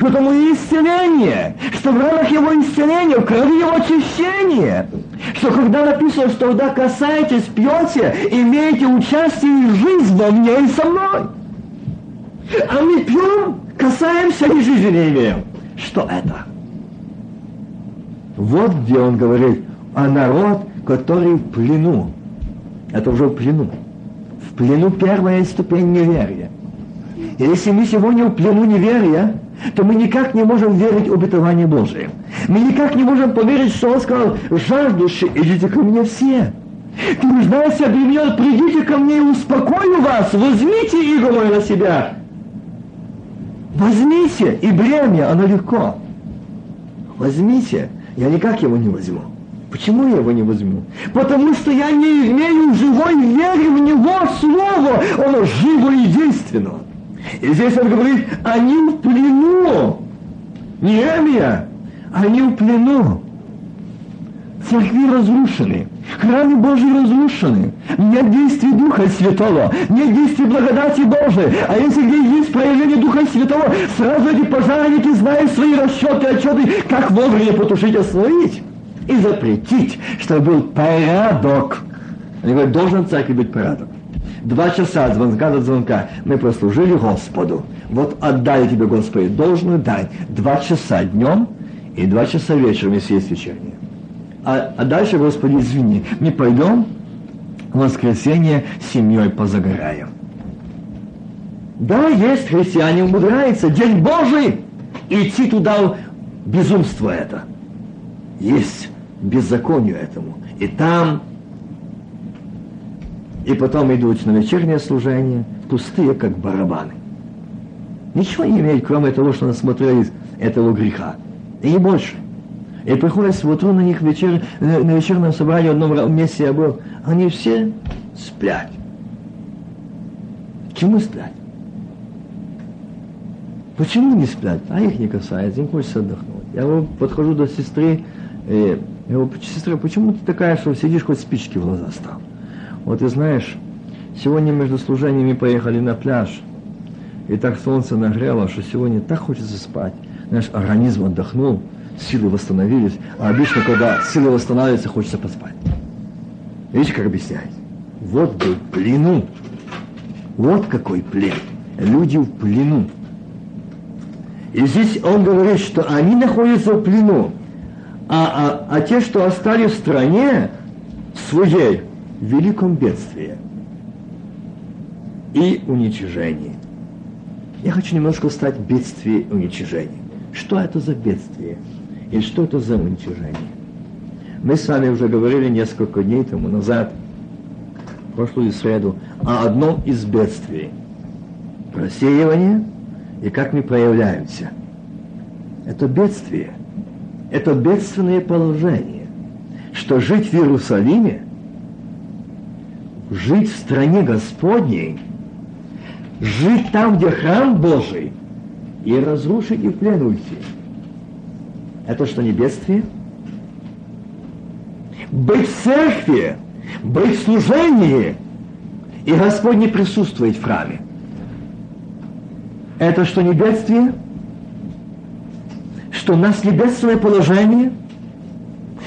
Потому и исцеление, что в ранах его исцеления, в крови его очищение. Что когда написано, что когда касаетесь, пьете, имеете участие и жизнь во мне и со мной. А мы пьем, касаемся и жизни не имеем. Что это? Вот где он говорит, а народ который в плену. Это уже в плену. В плену первая ступень неверия. И если мы сегодня в плену неверия, то мы никак не можем верить в обетование Божие. Мы никак не можем поверить, что Он сказал, жаждущие, идите ко мне все. Ты нуждаешься, объявил, придите ко мне и успокою вас, возьмите иго мое на себя. Возьмите, и бремя, оно легко. Возьмите, я никак его не возьму. Почему я его не возьму? Потому что я не имею живой веры в него слово. Оно живо и единственно. И здесь он говорит, они в плену. Не Эмия, они в плену. Церкви разрушены. Храмы Божьи разрушены. Нет действия Духа Святого. Нет действия благодати Божией. А если где есть проявление Духа Святого, сразу эти пожарники знают свои расчеты, отчеты, как вовремя потушить, остановить и запретить, чтобы был порядок. Они говорят, должен в церкви быть порядок. Два часа от звонка до звонка мы прослужили Господу. Вот отдай тебе, Господи, должную дать. Два часа днем и два часа вечером, если есть вечернее. А, а дальше, Господи, извини, мы пойдем в воскресенье с семьей позагораем. Да, есть христиане умудряются, день Божий, идти туда безумство это. Есть беззаконию этому. И там, и потом идут на вечернее служение, пустые, как барабаны. Ничего не имеют, кроме того, что насмотрелись этого греха. И не больше. И приходится вот на них вечер, на вечернем собрании в одном месте я был, они все сплят. Чему сплять? Почему не сплят? А их не касается, им хочется отдохнуть. Я вот подхожу до сестры, и я говорю, сестра, почему ты такая, что сидишь, хоть спички в глаза стал? Вот ты знаешь, сегодня между служениями поехали на пляж, и так солнце нагрело, что сегодня так хочется спать. Знаешь, организм отдохнул, силы восстановились, а обычно, когда силы восстанавливаются, хочется поспать. Видите, как объясняет? Вот был плену. Вот какой плен. Люди в плену. И здесь он говорит, что они находятся в плену а, а, а те, что остались в стране своей, в великом бедствии. и уничижение. Я хочу немножко стать бедствие и уничижение. Что это за бедствие? И что это за уничижение? Мы с вами уже говорили несколько дней тому назад, прошлую среду, о одном из бедствий. Просеивание и как мы проявляемся. Это бедствие. Это бедственное положение, что жить в Иерусалиме, жить в стране Господней, жить там, где храм Божий, и разрушить и в плен уйти. Это что, не бедствие? Быть в церкви, быть в служении, и Господь не присутствует в храме. Это что, не бедствие? Что у нас не бедственное положение?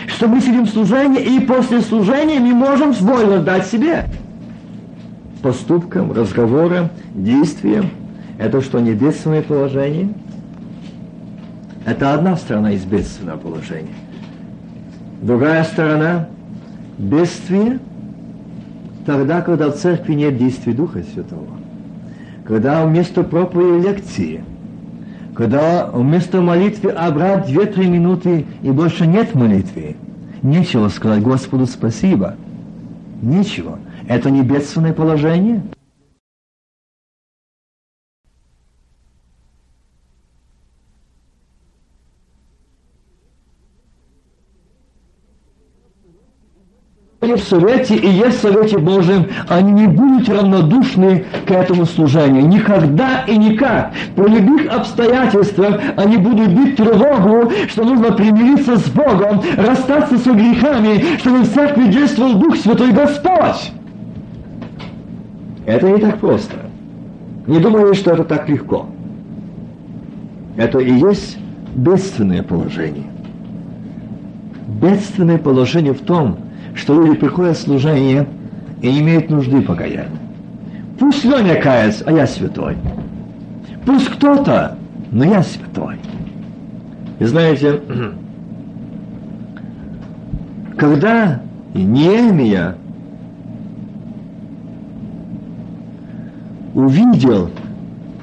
Что мы сидим в служении, и после служения мы можем вольно дать себе поступкам, разговорам, действиям. Это что, не положение? Это одна сторона из бедственного положения. Другая сторона – бедствие тогда, когда в церкви нет действия Духа Святого. Когда вместо проповеди лекции, когда вместо молитвы обрать две-три минуты и больше нет молитвы, нечего сказать Господу спасибо. Ничего. Это не положение – в Совете и есть в Совете Божьем, они не будут равнодушны к этому служению. Никогда и никак. При любых обстоятельствах они будут бить тревогу, что нужно примириться с Богом, расстаться с грехами, чтобы в церкви действовал Дух Святой Господь. Это не так просто. Не думаю, что это так легко. Это и есть бедственное положение. Бедственное положение в том, что люди приходят в служение и не имеют нужды покаяния. Пусть Леня кается, а я святой. Пусть кто-то, но я святой. И знаете, когда Неемия увидел,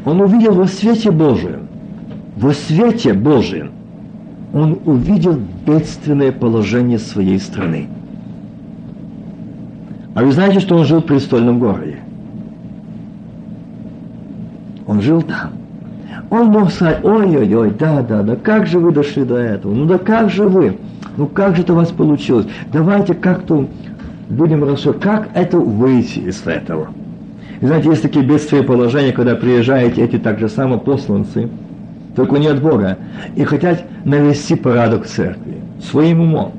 он увидел во свете Божьем, во свете Божьем, он увидел бедственное положение своей страны. А вы знаете, что он жил в престольном городе? Он жил там. Он мог сказать, ой-ой-ой, да-да-да, как же вы дошли до этого? Ну да как же вы? Ну как же это у вас получилось? Давайте как-то будем рассуждать, как это выйти из этого? Знаете, есть такие бедствия положения, когда приезжаете эти так же самые посланцы, только не от Бога, и хотят навести порядок в церкви своим умом.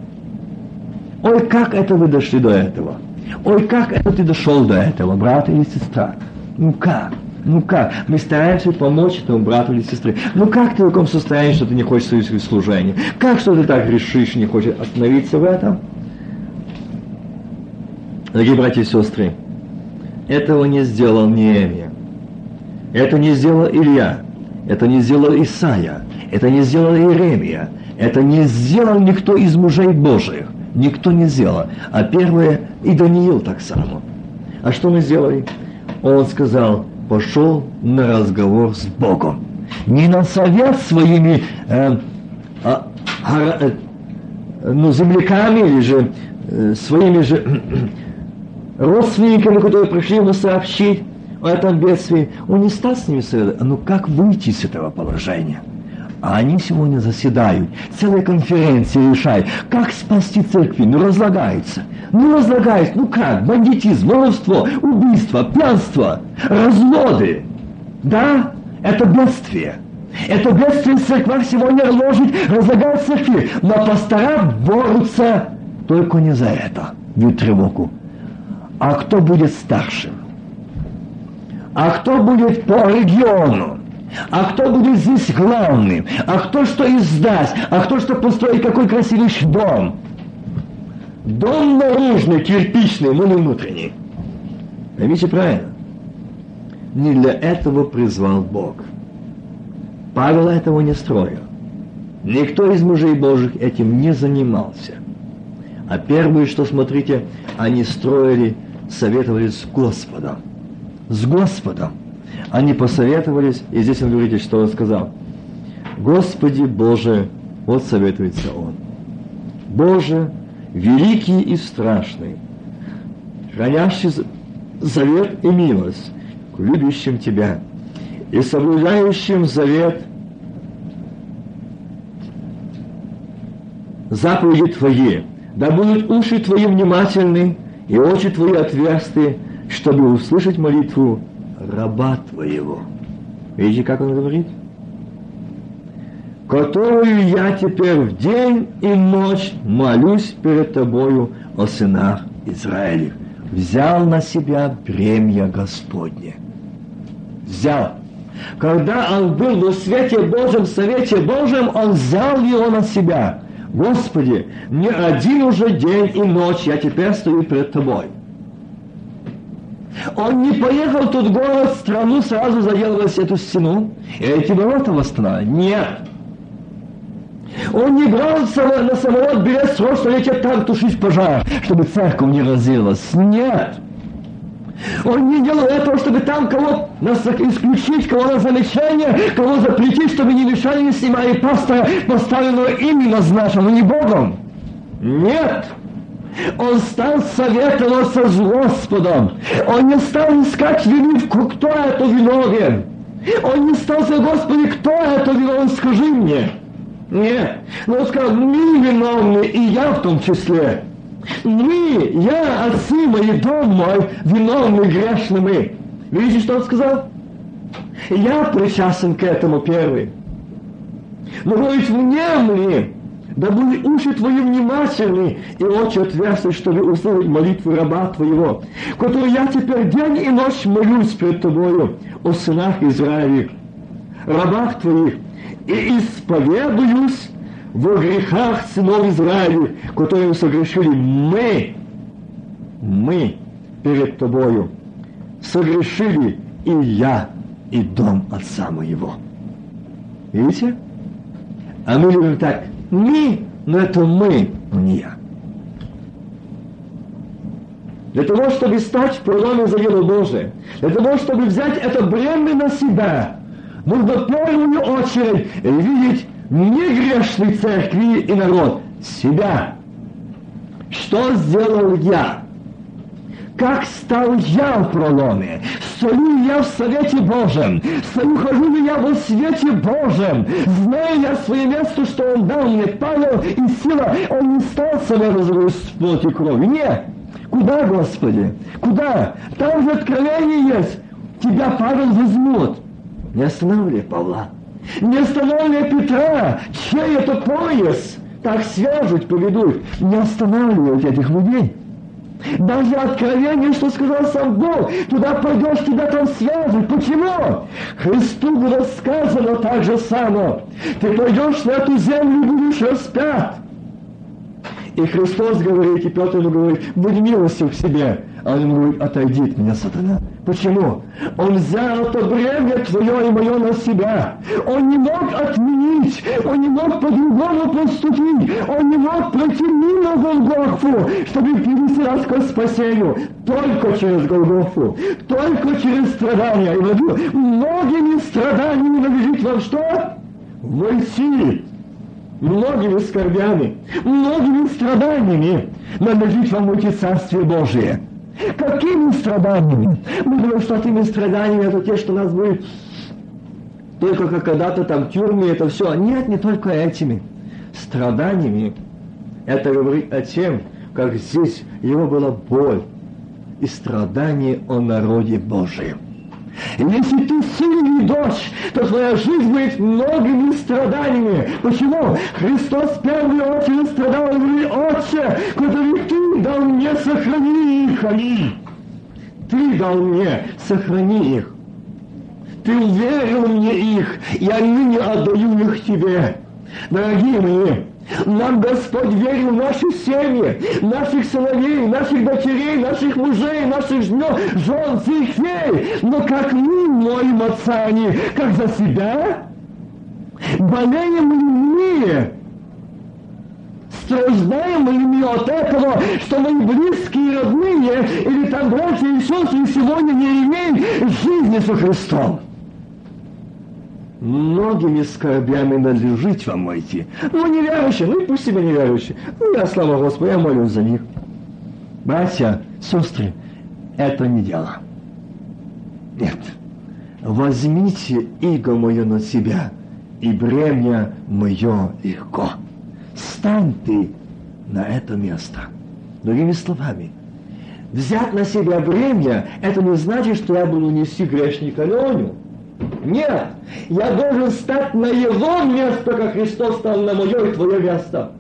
Ой, как это вы дошли до этого? Ой, как это ты дошел до этого, брат или сестра? Ну как? Ну как? Мы стараемся помочь этому брату или сестре. Ну как ты в таком состоянии, что ты не хочешь своих служения? Как что ты так решишь, не хочешь остановиться в этом? Дорогие братья и сестры, этого не сделал Неемия. Это не сделал Илья. Это не сделал Исаия. Это не сделал Иеремия. Это не сделал никто из мужей Божьих никто не сделал. А первое, и Даниил так само. А что мы сделали? Он сказал, пошел на разговор с Богом. Не на совет своими э, а, э, ну, земляками или же э, своими же родственниками, которые пришли ему сообщить о этом бедствии. Он не стал с ними советовать. Ну как выйти из этого положения? А они сегодня заседают, целые конференции решают, как спасти церкви. Ну, разлагается. Ну, разлагается. Ну как? Бандитизм, воровство, убийство, пьянство, разводы. Да, это бедствие. Это бедствие в церквах сегодня ложит, разлагает церкви. Но пастора борются только не за это, бьют тревогу. А кто будет старшим? А кто будет по региону? А кто будет здесь главным? А кто что издаст? А кто что построит какой красивый дом? Дом наружный, кирпичный, но не внутренний. Поймите правильно. Не для этого призвал Бог. Павел этого не строил. Никто из мужей Божьих этим не занимался. А первое, что, смотрите, они строили, советовались с Господом. с Господом. Они посоветовались, и здесь он говорит, что он сказал. Господи Боже, вот советуется он. Боже, великий и страшный, хранящий завет и милость к любящим Тебя и соблюдающим завет заповеди Твои, да будут уши Твои внимательны и очи Твои отверсты, чтобы услышать молитву раба Твоего. Видите, как он говорит? Которую я теперь в день и ночь молюсь перед Тобою о сынах Израилев. Взял на себя бремя Господне. Взял. Когда он был в свете Божьем, в совете Божьем, он взял его на себя. Господи, не один уже день и ночь я теперь стою перед Тобой. Он не поехал в тот город, страну, сразу заделывать эту стену и эти ворота восстановить. Нет. Он не брал на самолет билет срочно лететь там тушить пожар, чтобы церковь не разилась. Нет. Он не делал этого, чтобы там кого нас исключить, кого на замечание, кого запретить, чтобы не мешали, не снимали пастора, поставленного ими назначенного, не Богом. Нет. Он стал советоваться с Господом. Он не стал искать вины, кто это виновен. Он не стал сказать, Господи, кто это виновен, скажи мне. Нет. Но он сказал, мы виновны, и я в том числе. Мы, я, отцы мои, дом мой, виновны грешны Видите, что он сказал? Я причастен к этому первый. Но говорит, внемли, да были уши твои внимательны и очи отверсты, чтобы услышать молитву раба твоего, которую я теперь день и ночь молюсь перед тобою о сынах Израиля, рабах твоих, и исповедуюсь во грехах сынов Израиля, которые согрешили мы, мы перед тобою, согрешили и я, и дом отца моего. Видите? А мы говорим так, мы, но это мы, но не я. Для того, чтобы стать проломе завета Божия, для того, чтобы взять это бремя на себя, нужно в первую очередь видеть не грешной церкви и народ, себя. Что сделал я? Как стал я в проломе? Стою я в Совете Божьем, стою, хожу ли я во свете Божьем, знаю я свое место, что Он дал мне, Павел и сила, Он не стал советовать с плоти крови. Нет. Куда, Господи? Куда? Там же откровение есть. Тебя, Павел, возьмут. Не останавливай Павла. Не останавливай Петра. Чей это пояс? Так свяжут, поведут. Не останавливают этих людей. Даже откровение, что сказал сам Бог, туда пойдешь, тебя там свяжут. Почему? Христу было сказано так же само. Ты пойдешь на эту землю и будешь распят. И Христос говорит, и Петр говорит, будь милостив к себе. А он ему говорит, отойди от меня, сатана. Почему? Он взял это бремя твое и мое на себя. Он не мог отменить, он не мог по-другому поступить, он не мог пройти мимо Голгофу, чтобы привести нас к спасению. Только через Голгофу, только через страдания. И многими страданиями надлежит вам что? Войти многими скорбями, многими страданиями надлежит вам уйти Царствие Божие. Какими страданиями? Мы думаем, что этими страданиями это те, что нас будет только как когда-то там в тюрьме, это все. Нет, не только этими страданиями. Это говорит о тем, как здесь его была боль и страдание о народе Божьем. Если ты сын и дочь, то твоя жизнь будет многими страданиями. Почему? Христос в первую очередь страдал и говорит, Отче, который ты дал мне, сохрани их, они. Ты дал мне, сохрани их. Ты уверил мне их, я ныне отдаю их тебе. Дорогие мои, нам Господь верил наши семьи, наших сыновей, наших дочерей, наших мужей, наших жен, жен церквей. Но как мы молим Отца, они как за себя? Болеем мы? Страждаем мы от этого, что мои близкие, родные, или там братья и сестры сегодня не имеют жизни со Христом. Многими скорбями надлежит вам войти. Ну, неверующие, ну и пусть себе неверующие. Ну, я, слава Господу, я молюсь за них. Братья, сестры, это не дело. Нет. Возьмите иго мое на себя, и бремя мое легко. Стань ты на это место. Другими словами, взять на себя бремя, это не значит, что я буду нести грешника Леню. Нет, я должен стать на его место, как Христос стал на мое и твое место.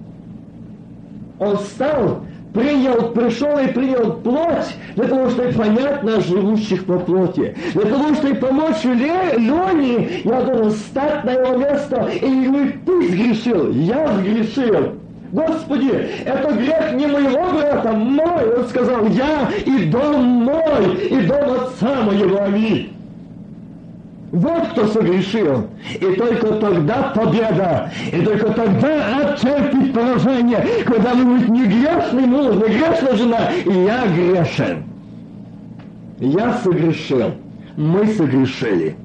Он стал, принял, пришел и принял плоть для того, чтобы понять нас, живущих по плоти. Для того, чтобы помочь Лене, я должен стать на его место и не ты сгрешил, я сгрешил. Господи, это грех не моего брата, мой. Он сказал, я и дом мой, и дом отца моего. Аминь. Вот кто согрешил. И только тогда победа. И только тогда оттерпит поражение, когда вы будете не грешный муж, не грешная жена, и я грешен. Я согрешил. Мы согрешили.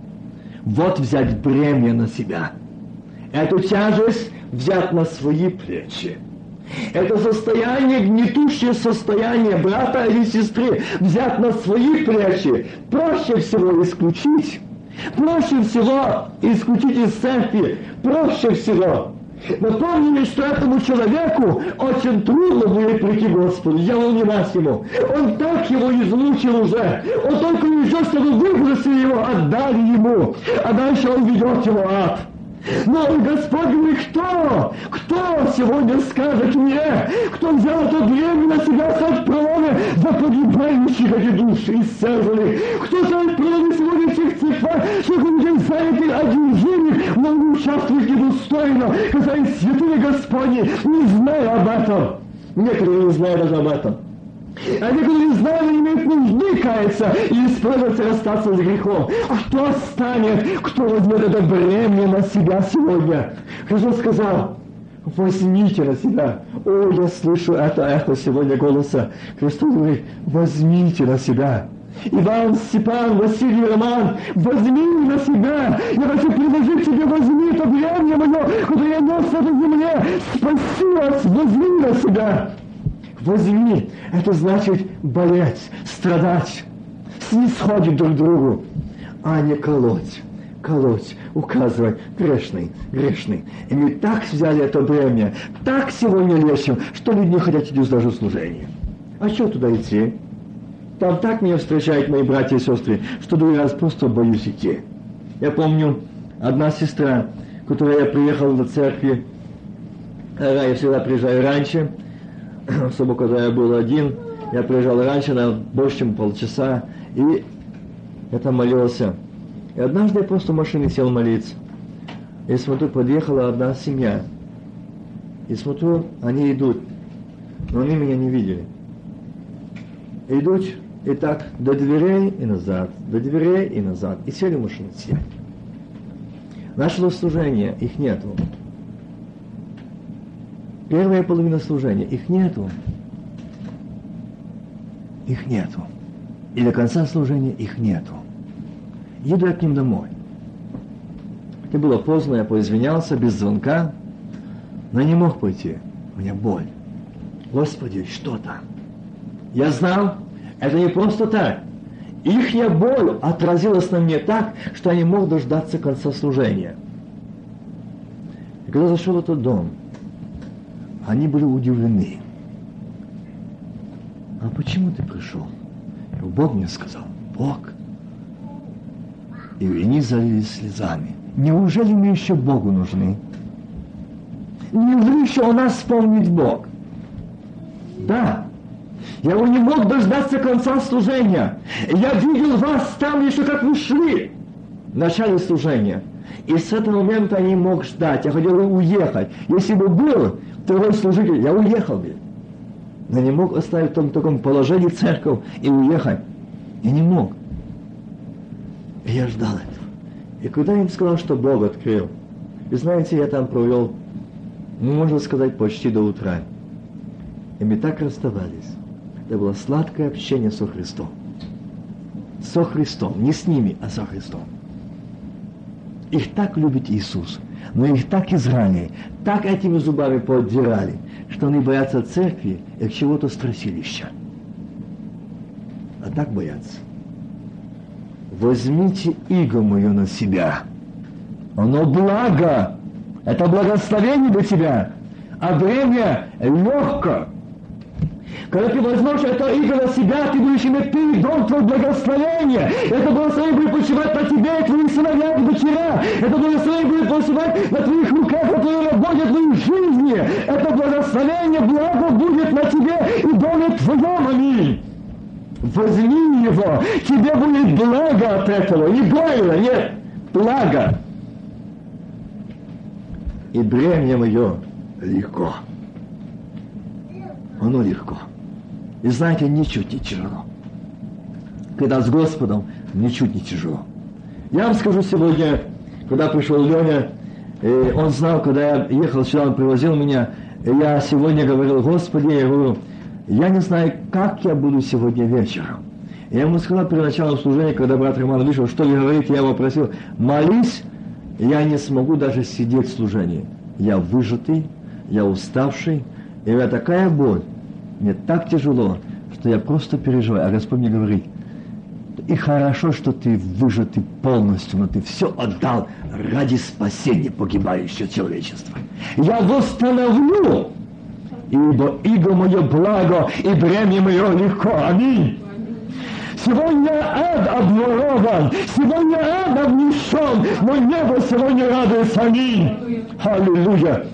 Вот взять бремя на себя. Эту тяжесть взять на свои плечи. Это состояние, гнетущее состояние брата или сестры взять на свои плечи. Проще всего исключить Проще всего исключить из церкви, проще всего. Но помнили, что этому человеку очень трудно будет прийти Господу. Я волновался ему. Он так его измучил уже. Он только уезжал, чтобы выбросили его, отдали ему. А дальше он ведет его ад. Но Господь говорит, кто? Кто сегодня скажет мне, кто взял это бремя на себя стать проломе за погибающих эти души исцеженных? Кто станет проломе сегодня всех церквах, сколько людей заняты одержимых, но не участвуют недостойно, касаясь святыни Господни, не зная об этом. Некоторые не знают даже об этом. А некоторые знали, не имеют нужды каяться и исправиться расстаться с грехом. А кто станет, кто возьмет это бремя на себя сегодня? Христос сказал, возьмите на себя. О, я слышу это эхо сегодня голоса. Христос говорит, возьмите на себя. Иван, Степан, Василий, Роман, возьми на себя. Я хочу предложить тебе, возьми это бремя мое, которое я нес на этой земле. Спаси вас, возьми на себя возьми. Это значит болеть, страдать, снисходить друг другу, а не колоть колоть, указывать, грешный, грешный. И мы так взяли это бремя, так сегодня лечим, что люди не хотят идти даже служение. А что туда идти? Там так меня встречают мои братья и сестры, что другой раз просто боюсь идти. Я помню, одна сестра, которая я приехал до церкви, я всегда приезжаю раньше, особо когда я был один, я приезжал раньше на больше, чем полчаса, и там молился. И однажды я просто в машине сел молиться. И смотрю, подъехала одна семья. И смотрю, они идут, но они меня не видели. Идут, и так до дверей и назад, до дверей и назад. И сели в машину, сели. Начало служение, их нету. Первая половина служения, их нету. Их нету. И до конца служения их нету. Еду я к ним домой. Это было поздно, я поизвинялся, без звонка, но не мог пойти. У меня боль. Господи, что там? Я знал, это не просто так. Ихняя боль отразилась на мне так, что я не мог дождаться конца служения. И когда зашел в этот дом, они были удивлены. А почему ты пришел? И Бог мне сказал, Бог. И они залились слезами. Неужели мы еще Богу нужны? Неужели еще у нас вспомнить Бог? Да. Я его не мог дождаться конца служения. Я видел вас там еще, как вы шли в начале служения. И с этого момента я не мог ждать. Я хотел уехать. Если бы был второй служитель, я уехал бы. Но не мог оставить в том таком положении церковь и уехать. Я не мог. И я ждал этого. И когда я им сказал, что Бог открыл, и знаете, я там провел, ну, можно сказать, почти до утра. И мы так расставались. Это было сладкое общение со Христом. со Христом, не с ними, а со Христом. Их так любит Иисус, но их так изранили, так этими зубами поддирали, что они боятся церкви и к чего-то страшилища. А так боятся. Возьмите иго мое на себя. Оно благо. Это благословение для тебя. А время легко. Когда ты возьмешь это иго на себя, ты будешь иметь ты дом твой благословение. Это благословение будет почивать на тебе и твоих сыновьях и дочерях. Это благословение будет почивать на твоих руках, на твоей работе, твоей жизни. Это благословение, благо будет на тебе и доме твоем. Аминь. Возьми его, тебе будет благо от этого. Не больно, нет, благо. И бремя мое легко. Оно легко. И знаете, ничуть не тяжело. Когда с Господом, ничуть не тяжело. Я вам скажу сегодня, когда пришел Леня, и он знал, когда я ехал сюда, он привозил меня, я сегодня говорил, Господи, я говорю, я не знаю, как я буду сегодня вечером. Я ему сказал перед началом служения, когда брат Роман вышел, что вы говорите, я его просил, молись, я не смогу даже сидеть в служении. Я выжатый, я уставший, и у меня такая боль, мне так тяжело, что я просто переживаю. А Господь мне говорит, и хорошо, что ты выжатый полностью, но ты все отдал ради спасения погибающего человечества. Я восстановлю, ибо иго мое благо, и бремя мое легко. Аминь. Сегодня ад обворован, сегодня ад обнесен, но небо сегодня радуется. Аминь. Аллилуйя.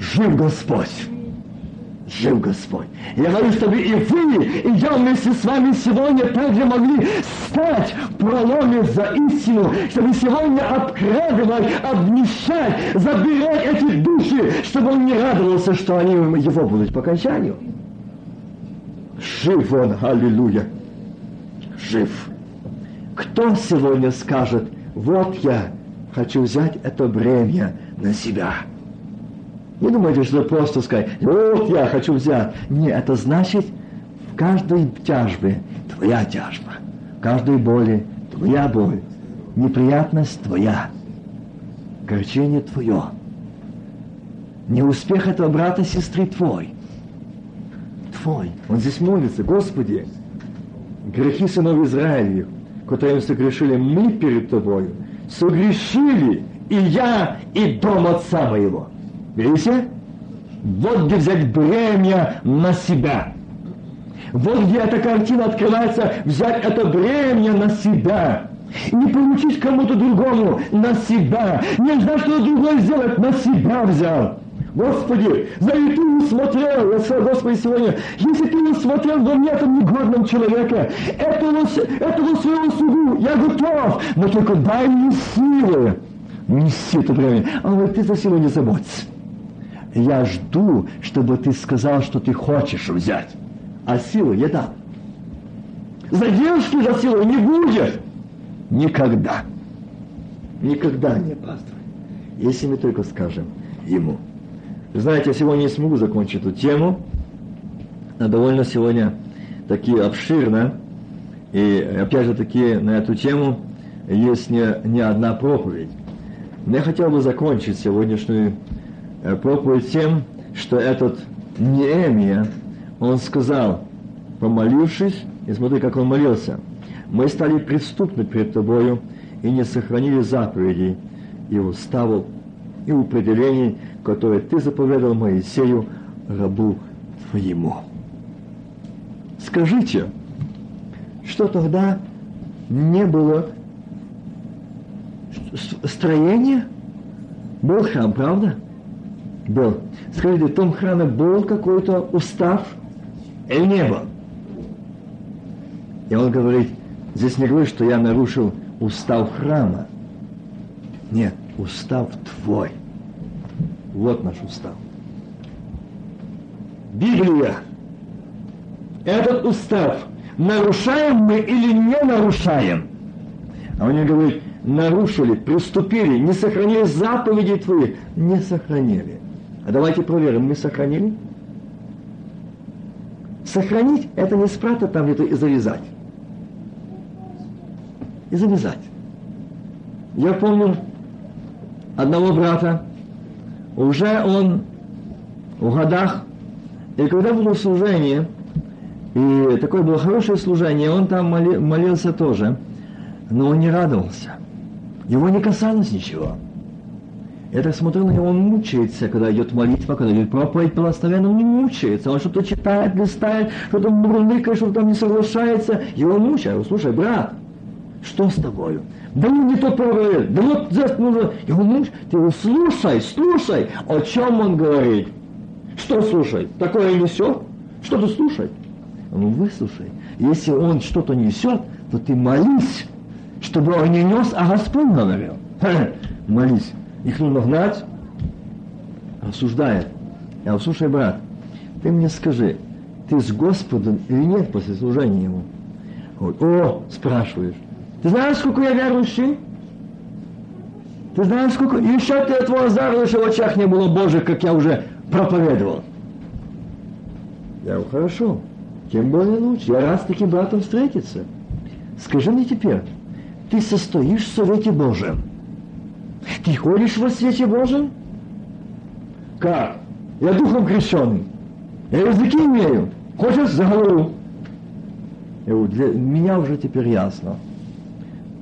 Жив Господь жив Господь. Я говорю, чтобы и вы, и я вместе с вами сегодня также могли стать в проломе за истину, чтобы сегодня обкрадывать, обнищать, забирать эти души, чтобы он не радовался, что они его будут по окончанию. Жив он, аллилуйя, жив. Кто сегодня скажет, вот я хочу взять это бремя на себя – не думайте, что просто сказать, вот я хочу взять. Нет, это значит, в каждой тяжбе твоя тяжба, в каждой боли твоя боль, неприятность твоя, горчение твое. Неуспех этого брата, сестры твой. Твой. Он здесь молится, Господи, грехи сынов Израилев, которые согрешили мы перед Тобою, согрешили и я, и дом отца моего. Видите? Вот где взять бремя на себя. Вот где эта картина открывается, взять это бремя на себя. И не получить кому-то другому на себя. Не ждать, что другой сделать, на себя взял. Господи, за ты усмотрел, я сказал, Господи, сегодня, если ты усмотрел во мне этом негодном человека, этого, этого своего слугу, я готов, но только дай мне силы нести это бремя. А вот ты за силу не заботься я жду, чтобы ты сказал, что ты хочешь взять. А силу я дам. Задержки за силу не будет. Никогда. Никогда не пастор. Если мы только скажем ему. Знаете, я сегодня не смогу закончить эту тему. Она довольно сегодня такие обширно. И опять же таки на эту тему есть не, не одна проповедь. Но я хотел бы закончить сегодняшнюю Э, проповедь тем, что этот Неемия, он сказал, помолившись, и смотри, как он молился, мы стали преступны перед тобою и не сохранили заповедей и уставов и определений, которые ты заповедал Моисею, рабу твоему. Скажите, что тогда не было строения? Был храм, правда? Был. Скажите, в том храме был какой-то устав или не был? И он говорит, здесь не говорит, что я нарушил устав храма. Нет, устав твой. Вот наш устав. Библия. Этот устав нарушаем мы или не нарушаем? А он мне говорит, нарушили, приступили, не сохранили заповеди твои, не сохранили. А давайте проверим, мы сохранили? Сохранить – это не спрятать там где-то и завязать. и завязать. Я помню одного брата, уже он в годах, и когда было служение, и такое было хорошее служение, он там моли, молился тоже, но он не радовался. Его не касалось ничего. Я так смотрю на него, он мучается, когда идет молитва, когда идет проповедь благословенно, он не мучается. Он что-то читает, листает, что-то мурлыкает, что-то там не соглашается. Его мучают. Слушай, брат, что с тобою? Да ну не то проповедь, да вот здесь нужно. Его мучают. Ты его слушай, слушай, о чем он говорит. Что слушай? Такое несет? Что ты слушай? Ну выслушай. Если он что-то несет, то ты молись, чтобы он не нес, а Господь говорил. Молись. Их нужно гнать, осуждает. Я слушай, брат, ты мне скажи, ты с Господом или нет после служения Ему? Вот, о, спрашиваешь, ты знаешь, сколько я верующий? Ты знаешь, сколько... Еще ты этого заглыша в очах не было Божьих, как я уже проповедовал. Я говорю, хорошо, тем более лучше. Я раз таким братом встретиться. Скажи мне теперь, ты состоишь в Совете Божьем? Ты ходишь во свете Божьем? Как? Я духом крещенный. Я языки имею. Хочешь, заговорю. И вот для меня уже теперь ясно.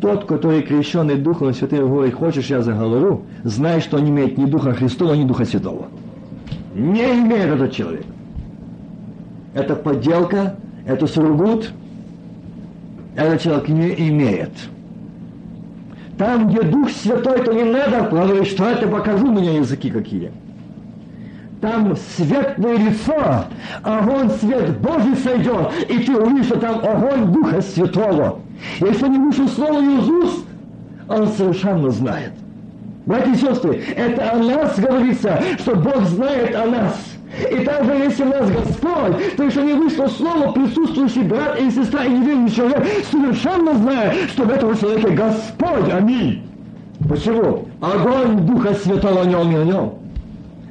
Тот, который крещенный Духом Святым говорит, хочешь, я заговорю, знай, что он имеет ни Духа Христова, ни Духа Святого. Не имеет этот человек. Это подделка, это сургут, этот человек не имеет. Там, где Дух Святой, то не надо говорить, что это покажу мне языки какие. Там светлое лицо, огонь свет Божий сойдет, и ты увидишь, что там огонь Духа Святого. Если не вышел слово из уст, он совершенно знает. Братья и сестры, это о нас говорится, что Бог знает о нас. И также, если у нас Господь, то еще не вышло слово, присутствующий брат и сестра и неверный человек, совершенно зная, что в этом человеке Господь. Аминь. Почему? Огонь Духа Святого и на нем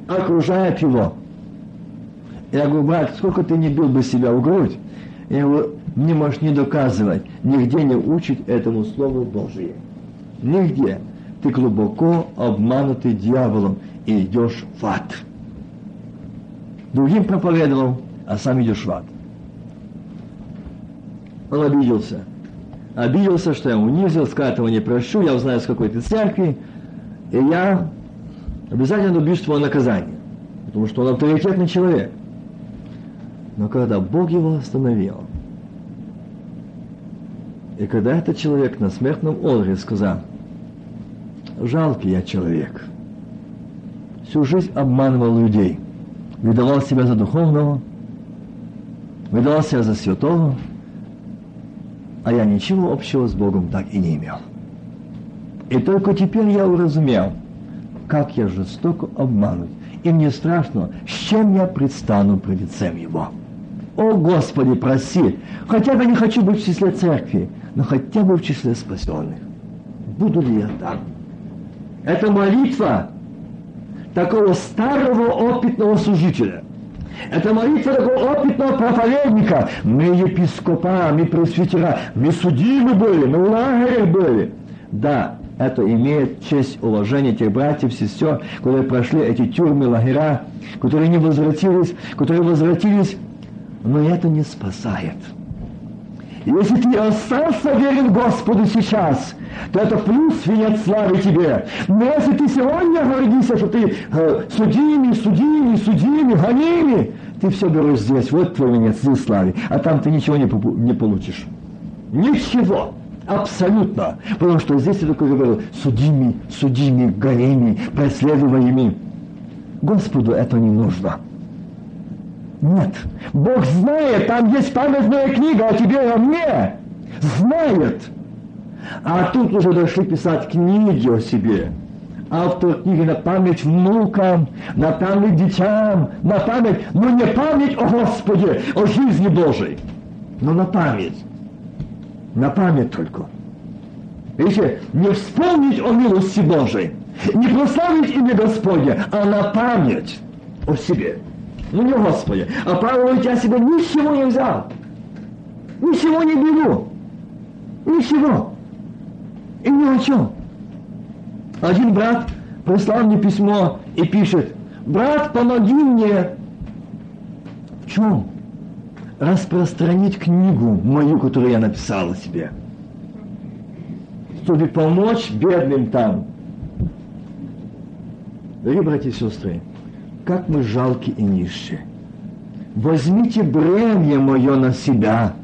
окружает его. Я говорю, брат, сколько ты не бил бы себя в грудь, я говорю, не можешь не доказывать, нигде не учить этому Слову Божие. Нигде. Ты глубоко обманутый дьяволом и идешь в ад другим проповедовал, а сам идешь в ад. Он обиделся. Обиделся, что я унизил, сказал, этого не прощу, я узнаю с какой-то церкви, и я обязательно добьюсь твоего наказания, потому что он авторитетный человек. Но когда Бог его остановил, и когда этот человек на смертном одре сказал, жалкий я человек, всю жизнь обманывал людей – выдавал себя за духовного, выдавал себя за святого, а я ничего общего с Богом так и не имел. И только теперь я уразумел, как я жестоко обманут. И мне страшно, с чем я предстану пред лицем Его. О, Господи, проси, хотя бы не хочу быть в числе церкви, но хотя бы в числе спасенных. Буду ли я там? Это молитва такого старого опытного служителя. Это молитва такого опытного проповедника. Мы епископа, мы пресвитера, мы судимы были, мы в лагерях были. Да, это имеет честь уважения тех братьев, сестер, которые прошли эти тюрьмы, лагеря, которые не возвратились, которые возвратились, но это не спасает. Если ты остался верен Господу сейчас, то это плюс венец славы тебе. Но если ты сегодня гордишься, что ты э, судими, судими, судими, гоними, ты все берешь здесь, вот твой венец здесь славы, а там ты ничего не, не получишь. Ничего. Абсолютно. Потому что здесь я только говорил, судими, судими, гоними, преследуемыми. Господу это не нужно. Нет. Бог знает, там есть памятная книга о тебе и о мне. Знает. А тут уже дошли писать книги о себе. Автор книги на память внукам, на память детям, на память, но не память о Господе, о жизни Божией, но на память. На память только. Видите, не вспомнить о милости Божией, не прославить имя Господня, а на память о себе. Ну не Господи. А Павел ведь я себе ничего не взял. Ничего не беру. Ничего. И ни о чем. Один брат прислал мне письмо и пишет, брат, помоги мне. В чем? Распространить книгу мою, которую я написала себе. Чтобы помочь бедным там. Дорогие братья и сестры, как мы жалки и нищие. Возьмите бремя мое на себя –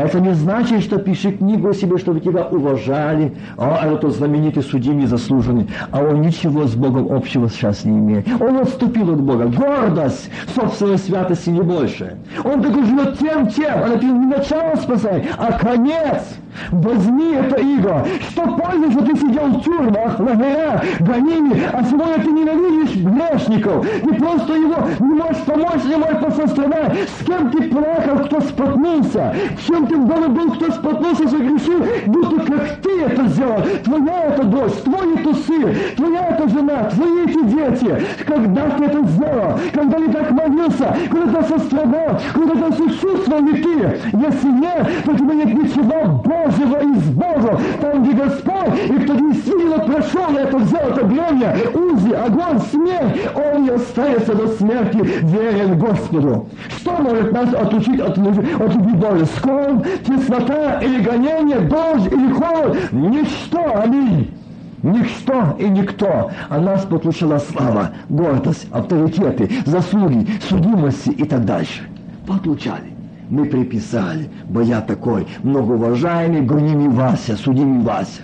это не значит, что пиши книгу о себе, чтобы тебя уважали. А это знаменитый судьи заслуженный. А он ничего с Богом общего сейчас не имеет. Он отступил от Бога. Гордость собственной святости не больше. Он только живет тем, тем. А это не начало спасает, а конец. Возьми это иго. Что пользы, что ты сидел в тюрьмах, лагерях, гоними, а сегодня ты ненавидишь грешников. Ты просто его не можешь помочь, не можешь посострадать. С кем ты плакал, кто споткнулся? Чем ты должен был, кто споткнулся, согрешил? Будто как ты это сделал. Твоя это дочь, твой это сын, твоя это жена, твои эти дети. Когда ты это сделал? Когда не так молился? Когда ты сострадал? Когда ты сочувствовал ли ты? Если нет, то тебе нет ничего Божьего из Бога. Там, где Господь, и кто действительно прошел это, взял это бремя, узи, огонь, смерть, он не остается до смерти верен Господу. Что может нас отучить от, от любви Божьей? Скорбь, теснота или гонение, дождь или холод? Ничто, аминь. Ничто и никто. А нас подключила слава, гордость, авторитеты, заслуги, судимости и так дальше. Подключали мы приписали, бо я такой многоуважаемый, гонимый Вася, судимый Вася.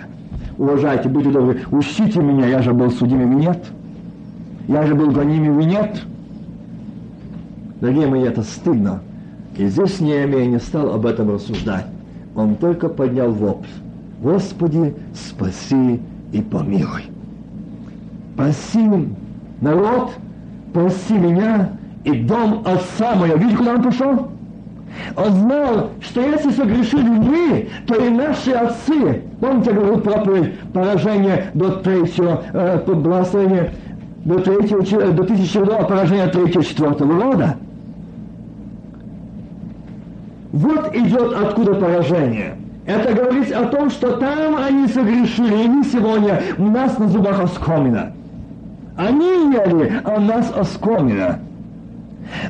Уважайте, будьте добры, учите меня, я же был судимым, нет? Я же был гонимым, нет? Дорогие мои, это стыдно. И здесь Неемия не стал об этом рассуждать. Он только поднял вопль. Господи, спаси и помилуй. Спаси народ, спаси меня и дом отца моего. Видите, куда он пошел? Он знал, что если согрешили мы, то и наши отцы, помните, говорил проповедь, поражение до третьего, э, благословения, до третьего, до тысячи родов, поражение третьего, четвертого рода. Вот идет откуда поражение. Это говорит о том, что там они согрешили, и мы сегодня, у нас на зубах оскомина. Они ели, а у нас оскомина.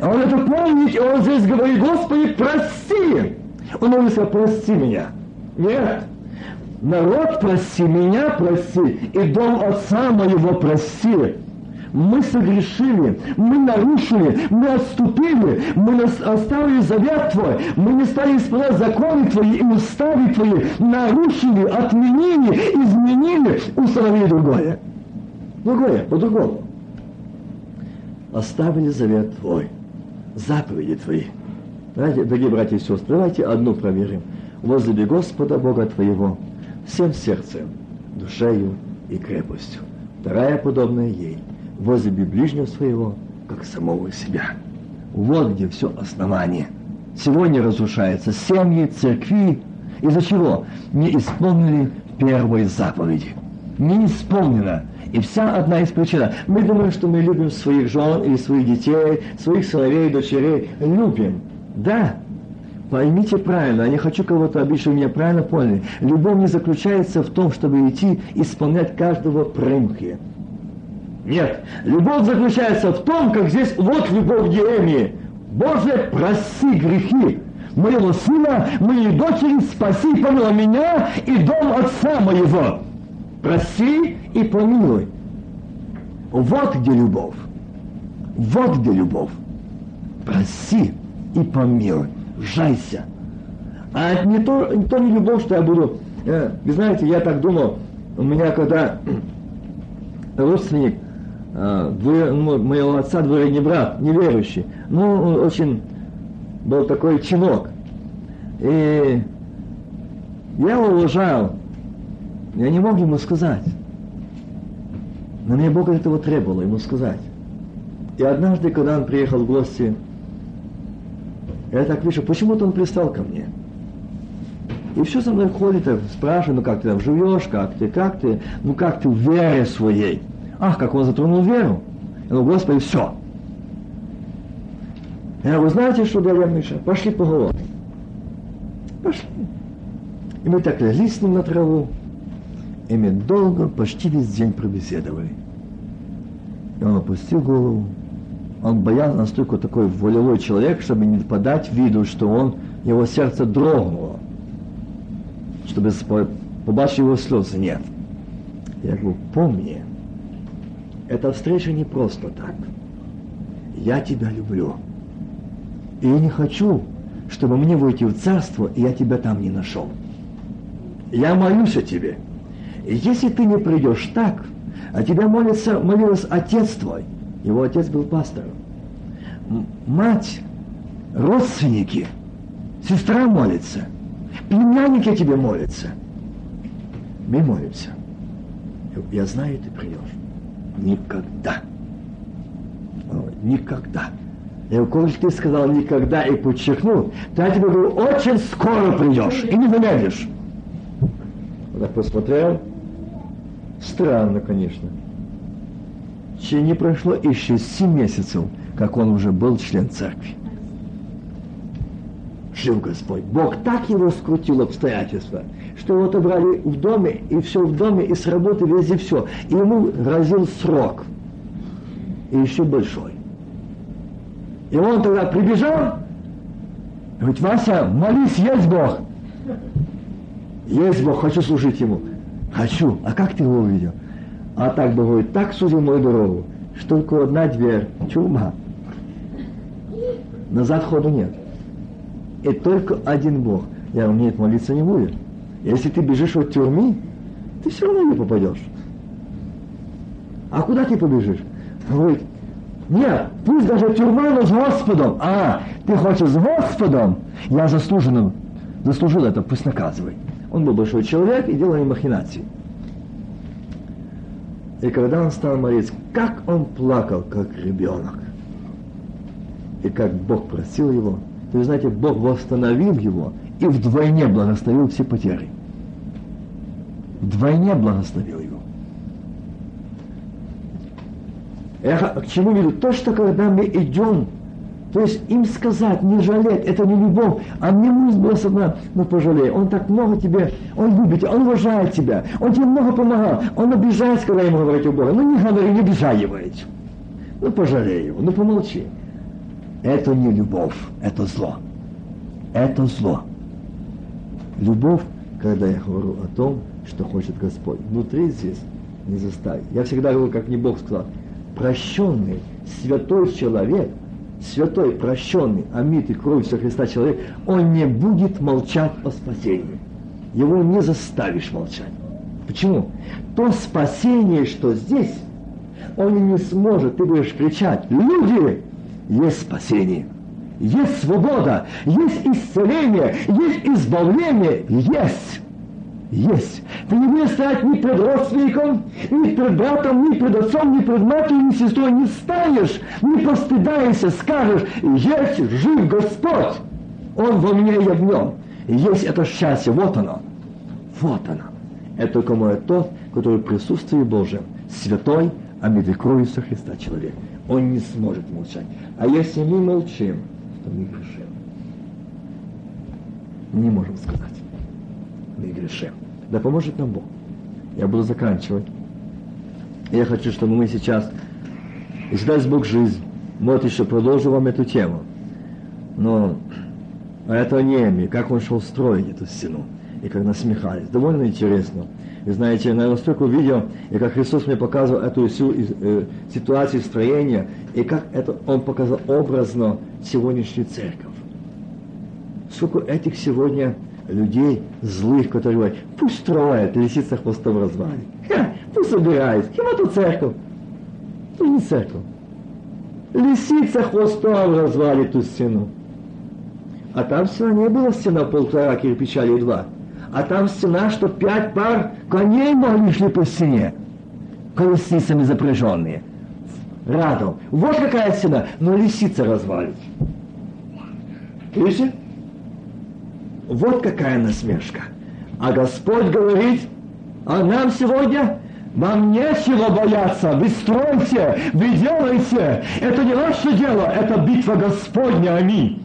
Он это помнит, и он здесь говорит, Господи, прости. Он сказать, прости меня. Нет. Народ прости, меня прости, и дом отца моего прости. Мы согрешили, мы нарушили, мы отступили, мы оставили завет Твой, мы не стали исполнять законы Твои и уставы Твои, нарушили, отменили, изменили, установили другое. Другое, по-другому оставили завет Твой, заповеди Твои. Давайте, дорогие братья и сестры, давайте одну проверим. Возлюби Господа Бога Твоего всем сердцем, душею и крепостью. Вторая подобная ей. Возлюби ближнего своего, как самого себя. Вот где все основание. Сегодня разрушаются семьи, церкви. Из-за чего? Не исполнили первой заповеди. Не исполнено и вся одна из причин. Мы думаем, что мы любим своих жен или своих детей, своих сыновей, дочерей. Любим. Да. Поймите правильно, я не хочу кого-то обидеть, чтобы меня правильно поняли. Любовь не заключается в том, чтобы идти исполнять каждого примки. Нет. Любовь заключается в том, как здесь вот любовь Еремии. Боже, прости грехи моего сына, моей дочери, спаси помилуй меня и дом отца моего проси и помилуй. Вот где любовь. Вот где любовь. Проси и помилуй. Жайся. А не то, не то не любовь, что я буду... Э, вы знаете, я так думал, у меня когда родственник э, двое, ну, моего отца, двоюродный брат, неверующий, ну, очень был такой чинок. И я уважал, я не мог ему сказать. Но мне Бог этого требовал, ему сказать. И однажды, когда он приехал в гости, я так вижу, почему-то он пристал ко мне. И все со мной ходит, спрашивает, ну как ты там живешь, как ты, как ты, ну как ты в вере своей. Ах, как он затронул веру. Я говорю, Господи, все. Я говорю, знаете что, дорогой Миша, пошли поговорим. Пошли. И мы так легли с ним на траву, И мы долго, почти весь день пробеседовали. И он опустил голову. Он боялся настолько такой волевой человек, чтобы не подать виду, что он, его сердце дрогнуло. Чтобы побачить его слезы. Нет. Я говорю, помни, эта встреча не просто так. Я тебя люблю. И я не хочу, чтобы мне войти в царство, и я тебя там не нашел. Я молюсь о тебе. Если ты не придешь так, а тебя молится, молился отец твой, его отец был пастором, мать, родственники, сестра молится, племянники тебе молятся. Мы молимся. Я знаю, ты придешь. Никогда. Никогда. И коль ты сказал никогда и подчеркнул, то я тебе говорю, очень скоро придешь и не замедлишь. Он так посмотрел. Странно, конечно. Че не прошло еще семь месяцев, как он уже был член церкви. Жил Господь. Бог так его скрутил обстоятельства, что его отобрали в доме, и все в доме, и с работы везде все. И ему грозил срок. И еще большой. И он тогда прибежал, говорит, Вася, молись, есть Бог. Есть Бог, хочу служить Ему. Хочу. А как ты его увидел? А так бы говорит, так судил мою дорогу, что только одна дверь, чума. Назад ходу нет. И только один Бог. Я говорю, нет, молиться не будет. Если ты бежишь от тюрьмы, ты все равно не попадешь. А куда ты побежишь? Говорит, нет, пусть даже тюрьма, но с Господом. А, ты хочешь с Господом? Я заслуженно, заслужил это, пусть наказывай. Он был большой человек и делал махинации. И когда он стал молиться, как он плакал, как ребенок. И как Бог просил его. То есть, знаете, Бог восстановил его и вдвойне благословил все потери. Вдвойне благословил его. Я к чему веду? То, что когда мы идем, то есть им сказать, не жалеть, это не любовь, а мне муж был одна, ну пожалей, он так много тебе, он любит тебя, он уважает тебя, он тебе много помогал, он обижается, когда ему говорить о Боге, ну не говори, не обижай его этим. Ну пожалей его, ну помолчи. Это не любовь, это зло. Это зло. Любовь, когда я говорю о том, что хочет Господь, внутри здесь не заставить. Я всегда говорю, как не Бог сказал, прощенный, святой человек, святой, прощенный, омитый кровью Христа человек, он не будет молчать о спасении. Его не заставишь молчать. Почему? То спасение, что здесь, он не сможет, ты будешь кричать, люди, есть спасение, есть свобода, есть исцеление, есть избавление, есть есть. Ты не будешь стоять ни пред родственником, ни пред братом, ни пред отцом, ни пред матерью, ни сестрой. Не станешь, не постыдаешься, скажешь, есть жив Господь. Он во мне, я в нем. Есть это счастье, вот оно. Вот оно. Это кому это тот, который в присутствии Божьем, святой, а кровью со Христа человек. Он не сможет молчать. А если мы молчим, то мы грешим. Не можем сказать. Мы грешим. Да поможет нам Бог. Я буду заканчивать. Я хочу, чтобы мы сейчас, если даст Бог жизнь, вот еще продолжу вам эту тему. Но это не как он шел строить эту стену, и как насмехались. Довольно интересно. Вы знаете, я настолько увидел, и как Христос мне показывал эту всю э, ситуацию строения, и как это Он показал образно сегодняшнюю церковь. Сколько этих сегодня людей злых, которые говорят, пусть строят, лисица хвостом развалит. Пусть собирает. Хима тут церковь? Это не церковь. Лисица хвостом развалит ту стену. А там стена не была стена полтора кирпича или два. А там стена, что пять пар коней могли шли по стене. Колесницами запряженные. Радом. Вот какая стена. Но лисица развалит. Видите? Вот какая насмешка. А Господь говорит, а нам сегодня вам нечего бояться, вы стройте, вы делайте. Это не ваше дело, это битва Господня, аминь.